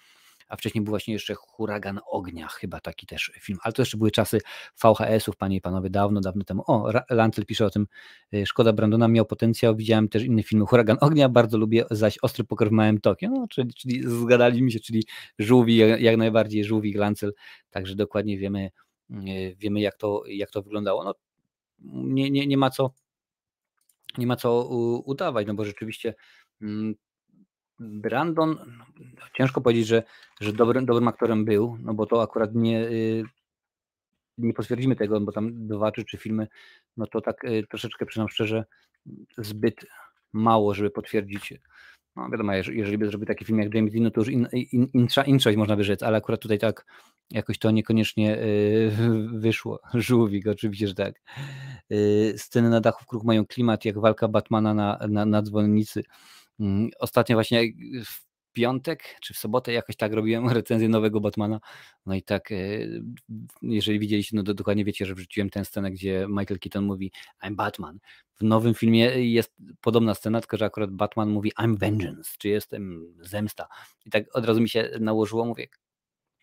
Speaker 1: a wcześniej był właśnie jeszcze Huragan Ognia, chyba taki też film, ale to jeszcze były czasy VHS-ów, panie i panowie, dawno, dawno temu. O, Lancel pisze o tym, y, szkoda Brandona, miał potencjał, widziałem też inny film, Huragan Ognia, bardzo lubię, zaś Ostry Pokor w Małym Tokio, no, czyli, czyli zgadali mi się, czyli żółwi, jak najbardziej żółwi Lancel, także dokładnie wiemy, y, wiemy jak to, jak to wyglądało. No, nie, nie, nie ma co nie ma co udawać, no bo rzeczywiście mm, Brandon, no, ciężko powiedzieć, że, że dobrym, dobrym aktorem był, no bo to akurat nie, y, nie potwierdzimy tego, bo tam dwa czy trzy filmy, no to tak y, troszeczkę, przyznam szczerze, zbyt mało, żeby potwierdzić. No wiadomo, jeżeli by zrobił taki film jak James Dean, no to już in, in, insza, można by rzec, ale akurat tutaj tak jakoś to niekoniecznie yy, wyszło. Żółwik, oczywiście, że tak. Sceny na dachu w mają klimat jak walka Batmana na, na, na dzwonnicy. Yy, ostatnio właśnie w piątek czy w sobotę jakoś tak robiłem recenzję nowego Batmana. No i tak, e, jeżeli widzieliście, no to dokładnie wiecie, że wrzuciłem tę scenę, gdzie Michael Keaton mówi I'm Batman. W nowym filmie jest podobna scena, tylko że akurat Batman mówi I'm Vengeance, czy jestem zemsta. I tak od razu mi się nałożyło, mówię,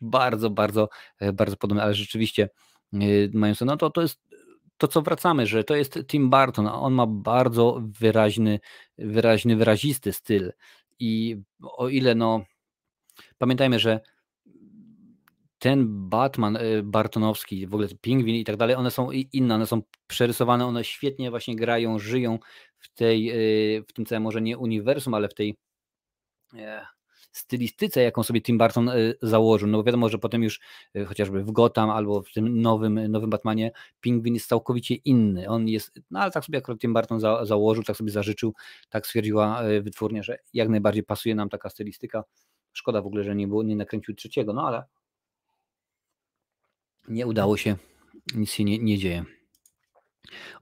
Speaker 1: bardzo, bardzo, e, bardzo podobne, ale rzeczywiście e, mają no to, to jest to, co wracamy, że to jest Tim Burton, on ma bardzo wyraźny, wyraźny, wyrazisty styl. I o ile no, pamiętajmy, że ten Batman y, Bartonowski, w ogóle Pingwin i tak dalej, one są inne, one są przerysowane, one świetnie właśnie grają, żyją w tej, y, w tym całym może nie uniwersum, ale w tej e, stylistyce, jaką sobie Tim Burton y, założył. No bo wiadomo, że potem już y, chociażby w Gotham albo w tym nowym, nowym Batmanie Pingwin jest całkowicie inny. On jest, no ale tak sobie akurat Tim Burton za, założył, tak sobie zażyczył, tak stwierdziła y, wytwórnia, że jak najbardziej pasuje nam taka stylistyka. Szkoda w ogóle, że nie, było, nie nakręcił trzeciego, no ale nie udało się, nic się nie, nie dzieje.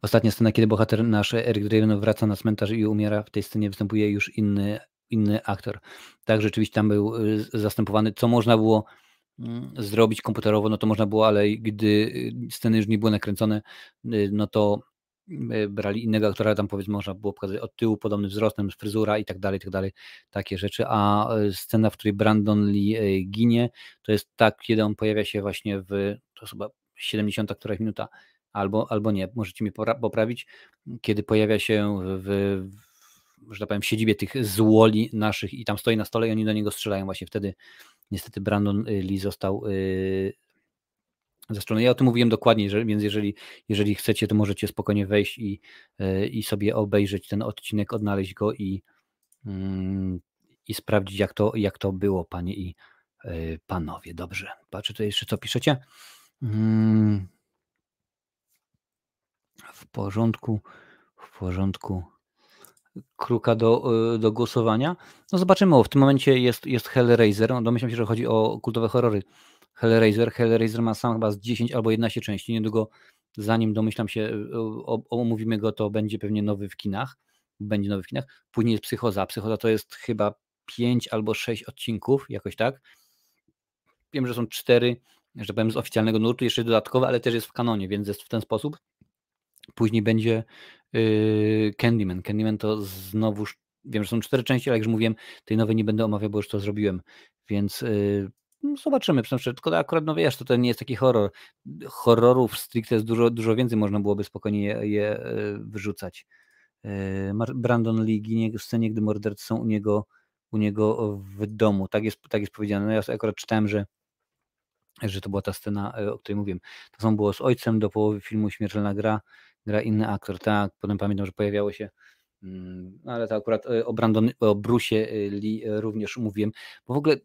Speaker 1: Ostatnia scena, kiedy bohater nasz Eric Draven wraca na cmentarz i umiera, w tej scenie występuje już inny inny aktor. Tak, rzeczywiście tam był y, zastępowany. Co można było mm, zrobić komputerowo, no to można było, ale gdy y, sceny już nie były nakręcone, y, no to brali innego aktora, tam powiedzmy można było pokazać od tyłu podobnym wzrostem, fryzura i tak dalej, i tak dalej, takie rzeczy, a scena, w której Brandon Lee ginie, to jest tak, kiedy on pojawia się właśnie w, to chyba 70 któraś minuta, albo, albo nie, możecie mnie poprawić, kiedy pojawia się w, w że tak powiem, siedzibie tych złoli naszych i tam stoi na stole i oni do niego strzelają. Właśnie wtedy niestety Brandon y, Lee został yy, zastrzelony. Ja o tym mówiłem dokładnie, że, więc jeżeli, jeżeli chcecie, to możecie spokojnie wejść i, yy, i sobie obejrzeć ten odcinek, odnaleźć go i, yy, i sprawdzić, jak to, jak to było, panie i panowie. Dobrze, patrzę tutaj jeszcze, co piszecie. Mm. W porządku, w porządku kruka do, y, do głosowania. No zobaczymy, w tym momencie jest, jest Hellraiser, no domyślam się, że chodzi o kultowe horrory. Hellraiser, Hellraiser ma sam chyba z 10 albo 11 części, niedługo zanim domyślam się, y, omówimy go, to będzie pewnie nowy w kinach, będzie nowy w kinach. Później jest Psychoza, Psychoza to jest chyba 5 albo 6 odcinków, jakoś tak. Wiem, że są 4, że powiem z oficjalnego nurtu, jeszcze dodatkowe, ale też jest w kanonie, więc jest w ten sposób. Później będzie Candyman. Candyman to znowuż, wiem, że są cztery części, ale jak już mówiłem, tej nowej nie będę omawiał, bo już to zrobiłem, więc yy, zobaczymy. Przynajmniej, tylko akurat, no wiesz, to, to nie jest taki horror. Horrorów stricte jest dużo, dużo więcej, można byłoby spokojnie je, je yy, wyrzucać. Brandon Lee ginie w scenie, gdy mordercy są u niego, u niego w domu. Tak jest, tak jest powiedziane. No ja akurat czytałem, że że to była ta scena, o której mówiłem. To samo było z ojcem do połowy filmu Śmiertelna gra, gra inny aktor, tak, potem pamiętam, że pojawiało się mm, ale to akurat e, o, Brandon, o Brucie e, Lee również mówiłem, bo w ogóle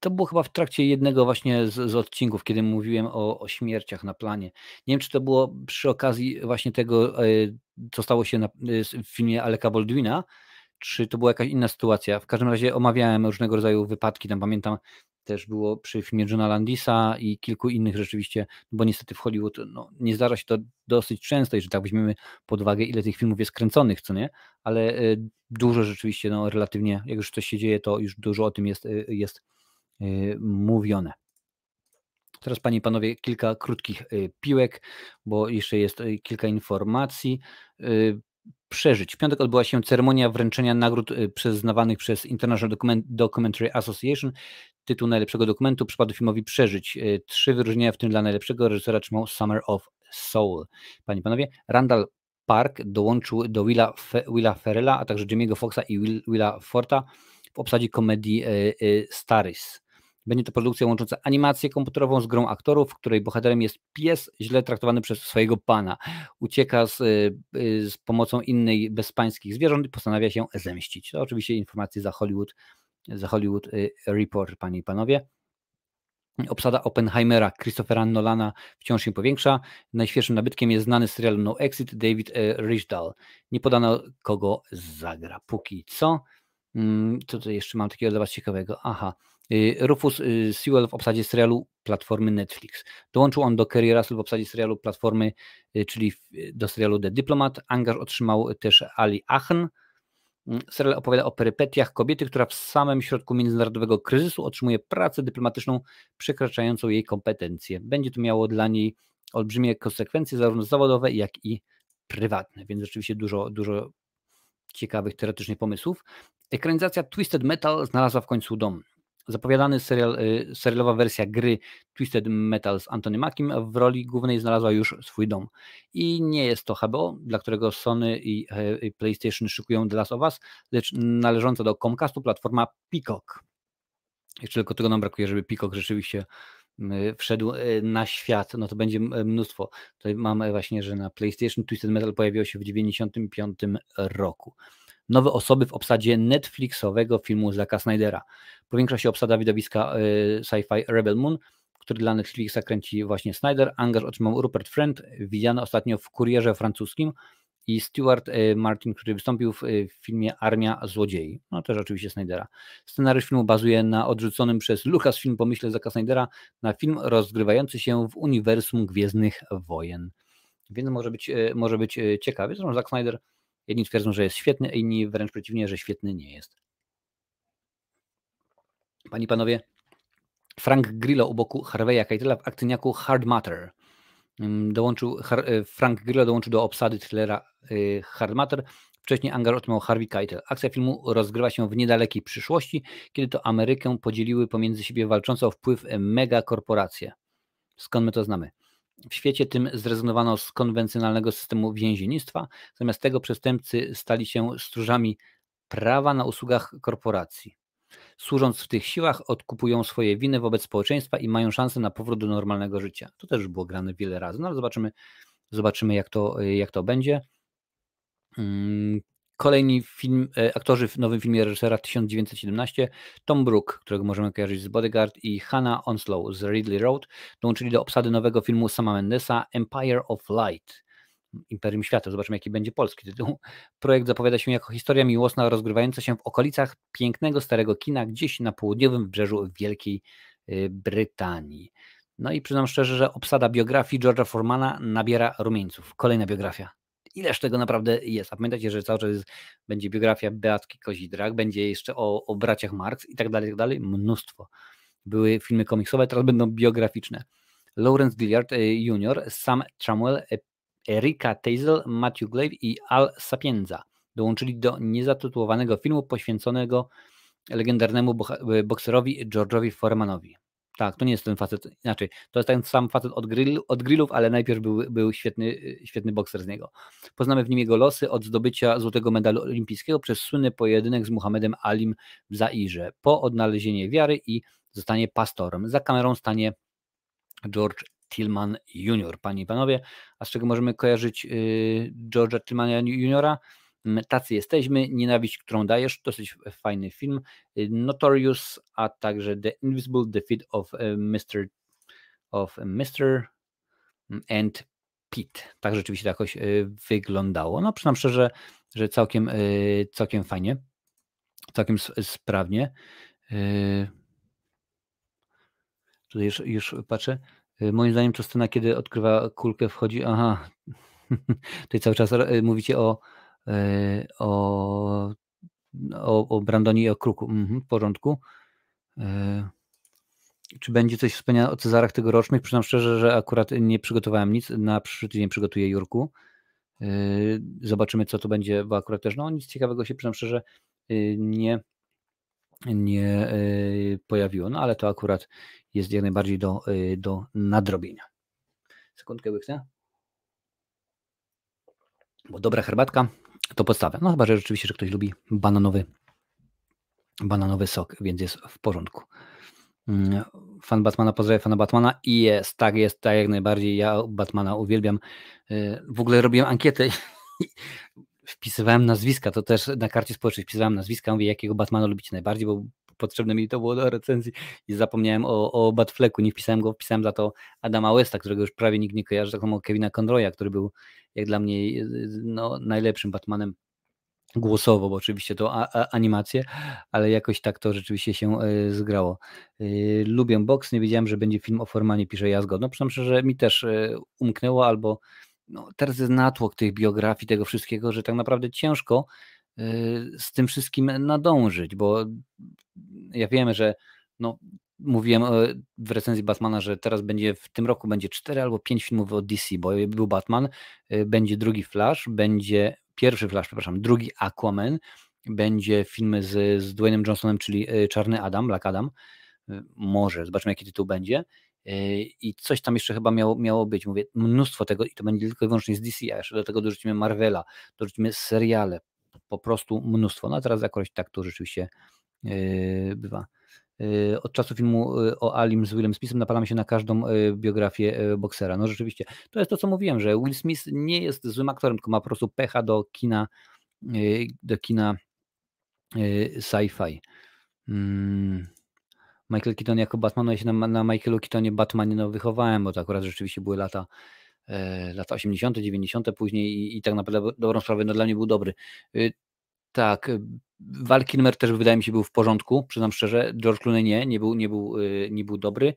Speaker 1: to było chyba w trakcie jednego właśnie z, z odcinków, kiedy mówiłem o, o, śmierciach na planie. Nie wiem, czy to było przy okazji właśnie tego, co stało się na, w filmie Aleka Baldwina, czy to była jakaś inna sytuacja. W każdym razie omawiałem różnego rodzaju wypadki, tam pamiętam też było przy filmie Johna Landisa i kilku innych rzeczywiście, bo niestety w Hollywood no, nie zdarza się to dosyć często, jeżeli tak weźmiemy pod uwagę, ile tych filmów jest kręconych, co nie, ale y, dużo rzeczywiście, no relatywnie, jak już coś się dzieje, to już dużo o tym jest, y, jest y, mówione. Teraz, Panie i Panowie, kilka krótkich piłek, bo jeszcze jest kilka informacji przeżyć. W piątek odbyła się ceremonia wręczenia nagród przyznawanych przez International Documentary Association, tytuł najlepszego dokumentu przypadł filmowi Przeżyć. E, trzy wyróżnienia, w tym dla najlepszego reżysera trzymał Summer of Soul. Panie i panowie, Randall Park dołączył do Willa, Fe, Willa Ferrella, a także Jimmy'ego Foxa i Will, Willa Forta w obsadzie komedii e, e, Starys. Będzie to produkcja łącząca animację komputerową z grą aktorów, w której bohaterem jest pies źle traktowany przez swojego pana. Ucieka z, y, y, z pomocą innej bezpańskich zwierząt i postanawia się zemścić. To oczywiście informacje za Hollywood, za Hollywood y, Report, panie i panowie. Obsada Oppenheimera Christophera Nolana wciąż się powiększa. Najświeższym nabytkiem jest znany z serialu No Exit David Richdahl. Nie podano kogo zagra. Póki co. Mm, co tutaj jeszcze mam takiego dla Was ciekawego? Aha. Y, Rufus y, Sewell w obsadzie serialu platformy Netflix. Dołączył on do Kerry Russell w obsadzie serialu platformy, y, czyli do serialu The Diplomat. Angaż otrzymał też Ali Achen. Mm, serial opowiada o perypetiach kobiety, która w samym środku międzynarodowego kryzysu otrzymuje pracę dyplomatyczną przekraczającą jej kompetencje. Będzie to miało dla niej olbrzymie konsekwencje, zarówno zawodowe, jak i prywatne, więc rzeczywiście dużo, dużo ciekawych teoretycznie pomysłów. Ekranizacja Twisted Metal znalazła w końcu dom. Zapowiadany serial, y, serialowa wersja gry Twisted Metal z Antony Mackiem w roli głównej znalazła już swój dom. I nie jest to HBO, dla którego Sony i e, PlayStation szykują The Last of Us, lecz należąca do Comcastu platforma Peacock. Jeszcze tylko tego nam brakuje, żeby Peacock rzeczywiście wszedł e, na świat, no to będzie mnóstwo. Tutaj mamy właśnie, że na PlayStation Twisted Metal pojawiło się w 1995 roku nowe osoby w obsadzie Netflixowego filmu Zacka Snydera. Powiększa się obsada widowiska y, sci-fi Rebel Moon, który dla Netflixa kręci właśnie Snyder. Angaż otrzymał Rupert Friend, widziany ostatnio w Kurierze francuskim i Stuart y, Martin, który wystąpił w y, filmie Armia Złodziei. No też oczywiście Snydera. Scenariusz filmu bazuje na odrzuconym przez Lucasfilm pomyśle Zacka Snydera na film rozgrywający się w uniwersum Gwiezdnych Wojen. Więc może być, może być ciekawy. Zresztą Zack Snyder Jedni twierdzą, że jest świetny, inni wręcz przeciwnie, że świetny nie jest. Panie i panowie, Frank Grillo u boku Harveya Keitela w akcyjniaku Hard Matter. Mm, dołączył, e, Frank Grillo dołączył do obsady thrillera e, Hard Matter. Wcześniej angaż otrzymał Harvey Keitel. Akcja filmu rozgrywa się w niedalekiej przyszłości, kiedy to Amerykę podzieliły pomiędzy siebie walczące o wpływ megakorporacje. Skąd my to znamy? W świecie tym zrezygnowano z konwencjonalnego systemu więziennictwa, zamiast tego przestępcy stali się stróżami prawa na usługach korporacji. Służąc w tych siłach, odkupują swoje winy wobec społeczeństwa i mają szansę na powrót do normalnego życia. To też było grane wiele razy, no ale zobaczymy, zobaczymy jak, to, jak to będzie. Kolejni film, e, aktorzy w nowym filmie reżysera 1917, Tom Brook, którego możemy kojarzyć z Bodyguard i Hannah Onslow z Ridley Road, dołączyli do obsady nowego filmu Sama Mendesa Empire of Light. Imperium Świata. Zobaczymy, jaki będzie polski tytuł. Projekt zapowiada się jako historia miłosna rozgrywająca się w okolicach pięknego starego kina gdzieś na południowym wybrzeżu Wielkiej y, Brytanii. No i przyznam szczerze, że obsada biografii George'a Formana nabiera rumieńców. Kolejna biografia ileż tego naprawdę jest. A pamiętajcie, że cały czas będzie biografia Beatki Kozidrak, będzie jeszcze o, o braciach Marx i tak dalej, i tak dalej. Mnóstwo. Były filmy komiksowe, teraz będą biograficzne. Lawrence Gilliard e, Jr., Sam Tramuel, e, Erika Teisel, Matthew Glave i Al Sapienza dołączyli do niezatytułowanego filmu poświęconego legendarnemu bokserowi George'owi Foremanowi. Tak, to nie jest ten facet, inaczej, to jest ten sam facet od, grill, od grillów, ale najpierw był, był świetny, świetny bokser z niego. Poznamy w nim jego losy od zdobycia złotego medalu olimpijskiego przez słynny pojedynek z Muhammedem Alim w Zairze, po odnalezienie wiary i zostanie pastorem. Za kamerą stanie George Tillman Jr., panie i panowie. A z czego możemy kojarzyć yy, George'a Tillmana Jr.? Tacy jesteśmy, Nienawiść, którą dajesz, dosyć fajny film. Y, Notorious, a także The Invisible Defeat of y, Mr. of Mr. and Pete. Tak rzeczywiście jakoś y, wyglądało. No przynajmniej szczerze, że całkiem, całkiem fajnie, całkiem sprawnie. Tutaj już, już patrzę. Moim zdaniem to scena, kiedy odkrywa kulkę, wchodzi. Aha. Tutaj cały czas mówicie o o, o, o Brandonie i o Kruku. Mhm, w porządku. E, czy będzie coś wspomniane o Cezarach tegorocznych? Przyznam szczerze, że akurat nie przygotowałem nic. Na przyszły tydzień przygotuję Jurku. E, zobaczymy, co to będzie, bo akurat też no, nic ciekawego się, przyznam szczerze, nie, nie pojawiło. No ale to akurat jest jak najbardziej do, do nadrobienia. Sekundkę łyknę. Bo dobra herbatka to podstawa. No chyba, że rzeczywiście, że ktoś lubi bananowy, bananowy sok, więc jest w porządku. Mm, fan Batmana, pozdrawiam fana Batmana i jest, tak jest, tak jak najbardziej, ja Batmana uwielbiam. Y, w ogóle robiłem ankietę wpisywałem nazwiska, to też na karcie społecznej wpisywałem nazwiska, mówię jakiego Batmana lubicie najbardziej, bo potrzebne mi to było do recenzji i zapomniałem o, o Batfleku, nie wpisałem go, wpisałem za to Adama Westa, którego już prawie nikt nie kojarzy, tak samo Kevina Conroya, który był jak dla mnie no, najlepszym Batmanem głosowo, bo oczywiście to a, a, animacje, ale jakoś tak to rzeczywiście się y, zgrało. Y, lubię boks, nie wiedziałem, że będzie film o Formanie, pisze Jazgo. No przynajmniej, że mi też y, umknęło, albo no, teraz jest natłok tych biografii, tego wszystkiego, że tak naprawdę ciężko z tym wszystkim nadążyć, bo ja wiemy, że no, mówiłem w recenzji Batmana, że teraz będzie w tym roku będzie 4 albo 5 filmów od DC, bo był Batman, będzie drugi Flash, będzie pierwszy Flash, przepraszam, drugi Aquaman, będzie film z, z Dwaynem Johnsonem, czyli e, Czarny Adam, Black Adam, e, może, zobaczymy jaki tytuł będzie. E, I coś tam jeszcze chyba miało, miało być. Mówię, mnóstwo tego i to będzie tylko i wyłącznie z DC, a jeszcze do tego dorzucimy Marvela, dorzucimy seriale, po prostu mnóstwo. No a teraz jakoś tak to rzeczywiście yy, bywa. Yy, od czasu filmu o Alim z Willem Smithem napalamy się na każdą biografię boksera. No rzeczywiście, to jest to, co mówiłem, że Will Smith nie jest złym aktorem, tylko ma po prostu pecha do kina, do kina sci-fi. Hmm. Michael Keaton jako Batman, no ja się na, na Michaelu Keatonie Batmanie no, wychowałem, bo to akurat rzeczywiście były lata, e, lata 80., 90. później i, i tak naprawdę dobrą sprawę no, dla mnie był dobry. Y, tak, Val Kilmer też wydaje mi się był w porządku, przyznam szczerze, George Clooney nie, nie był, nie był, y, nie był dobry.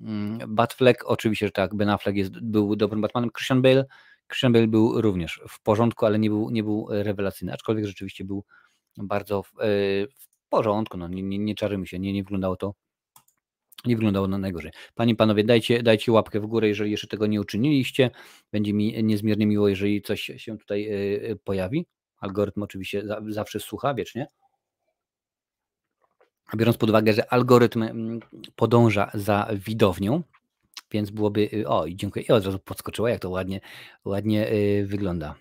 Speaker 1: Mm, Batfleck oczywiście, że tak, Ben Affleck jest, był dobrym Batmanem, Christian Bale, Christian Bale był również w porządku, ale nie był, nie był rewelacyjny, aczkolwiek rzeczywiście był bardzo w, e, w porządku, no nie, nie, nie się, nie, nie wyglądało to nie wyglądało na najgorzej. Panie i panowie, dajcie, dajcie łapkę w górę, jeżeli jeszcze tego nie uczyniliście. Będzie mi niezmiernie miło, jeżeli coś się tutaj e, pojawi. Algorytm oczywiście zawsze słucha wiecznie. Biorąc pod uwagę, że algorytm mm, podąża za widownią, więc byłoby. Y, o, dziękuję. I od razu podskoczyła, jak to ładnie, ładnie y, wygląda.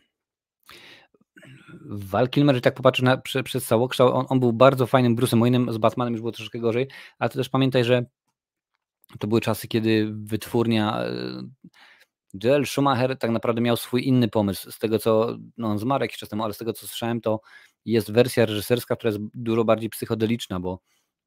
Speaker 1: Val Kilmer, że tak popatrzę na, prze, przez całokształt, on, on był bardzo fajnym Bruce'em Wayne'em, z Batmanem już było troszeczkę gorzej, ale to też pamiętaj, że to były czasy, kiedy wytwórnia e, Joel Schumacher tak naprawdę miał swój inny pomysł. Z tego co, no on zmarł jakiś czas temu, ale z tego co słyszałem, to jest wersja reżyserska, która jest dużo bardziej psychodeliczna, bo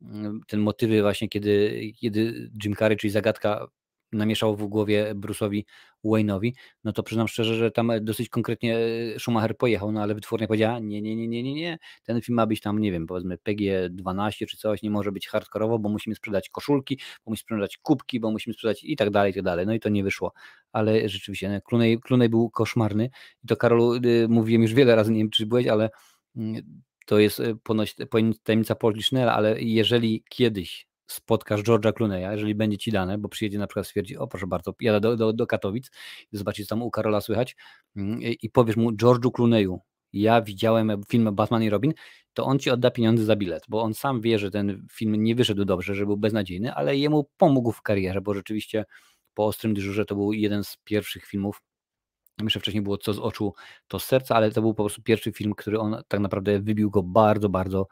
Speaker 1: mm, ten motywy właśnie, kiedy, kiedy Jim Carrey, czyli zagadka namieszał w głowie Bruce'owi Wayne'owi, no to przyznam szczerze, że tam dosyć konkretnie e, Schumacher pojechał, no ale wytwórnia powiedziała, nie, nie, nie, nie, nie, nie, ten film ma być tam, nie wiem, powiedzmy PG-12 czy coś, nie może być hardkorowo, bo musimy sprzedać koszulki, bo musimy sprzedać kubki, bo musimy sprzedać i tak dalej, i tak dalej, no i to nie wyszło, ale rzeczywiście, Clooney, Clooney był koszmarny. I to Karolu, y, mówiłem już wiele razy, nie wiem czy byłeś, ale mm, to jest y, ponoć tajemnica polityczna, ale jeżeli kiedyś spotkasz George'a Clooney'a, jeżeli będzie ci dane, bo przyjedzie na przykład stwierdzi, o proszę bardzo, jadę do, do, do Katowic, zobaczyć tam u Karola słychać mm, i powiesz mu George'u Clooney'u, ja widziałem film Batman i Robin, to on ci odda pieniądze za bilet, bo on sam wie, że ten film nie wyszedł dobrze, że był beznadziejny, ale jemu pomógł w karierze, bo rzeczywiście po Ostrym Dyżurze to był jeden z pierwszych filmów, Myślę, wcześniej było co z oczu, to z serca, ale to był po prostu pierwszy film, który on tak naprawdę wybił go bardzo, bardzo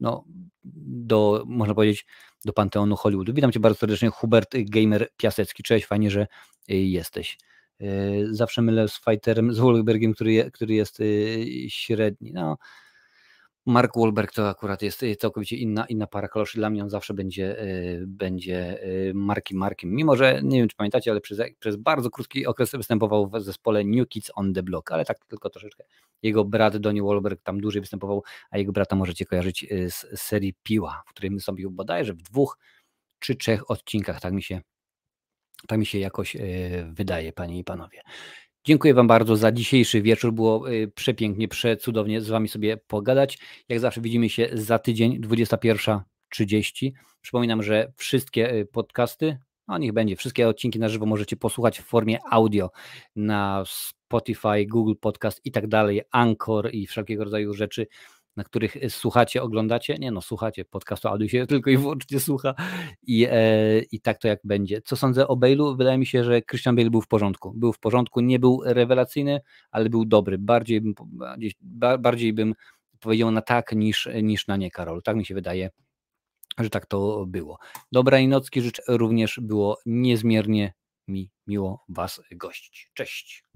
Speaker 1: no, do, można powiedzieć, do Panteonu Hollywoodu. Witam Cię bardzo serdecznie, Hubert Gamer Piasecki. Cześć, fajnie, że y, jesteś. Yy, zawsze mylę z Fighterem, z Wolbergiem, który, który jest y, średni. No, Mark Wahlberg to akurat jest y, całkowicie inna, inna para kaloszy. Dla mnie on zawsze będzie, y, będzie y, Markiem Markiem. Mimo, że nie wiem, czy pamiętacie, ale przez, przez bardzo krótki okres występował w zespole New Kids on the Block, ale tak tylko troszeczkę. Jego brat Donnie Wahlberg tam dłużej występował, a jego brata możecie kojarzyć z serii Piła, w której wystąpił bodajże w dwóch czy trzech odcinkach. Tak mi się, tak mi się jakoś wydaje, panie i panowie. Dziękuję Wam bardzo za dzisiejszy wieczór. Było y, przepięknie, przecudownie z Wami sobie pogadać. Jak zawsze widzimy się za tydzień, 21.30. Przypominam, że wszystkie y, podcasty, no niech będzie, wszystkie odcinki na żywo możecie posłuchać w formie audio na Spotify, Google Podcast i tak dalej, Anchor i wszelkiego rodzaju rzeczy na których e, słuchacie, oglądacie. Nie no, słuchacie podcastu, audio się tylko i wyłącznie słucha i, e, i tak to jak będzie. Co sądzę o Bale'u? Wydaje mi się, że Christian Bale był w porządku. Był w porządku, nie był rewelacyjny, ale był dobry. Bardziej bym, bardziej bym powiedział na tak niż, niż na nie, Karol. Tak mi się wydaje że tak to było. Dobrej nocki życzę również, było niezmiernie mi miło Was gościć. Cześć.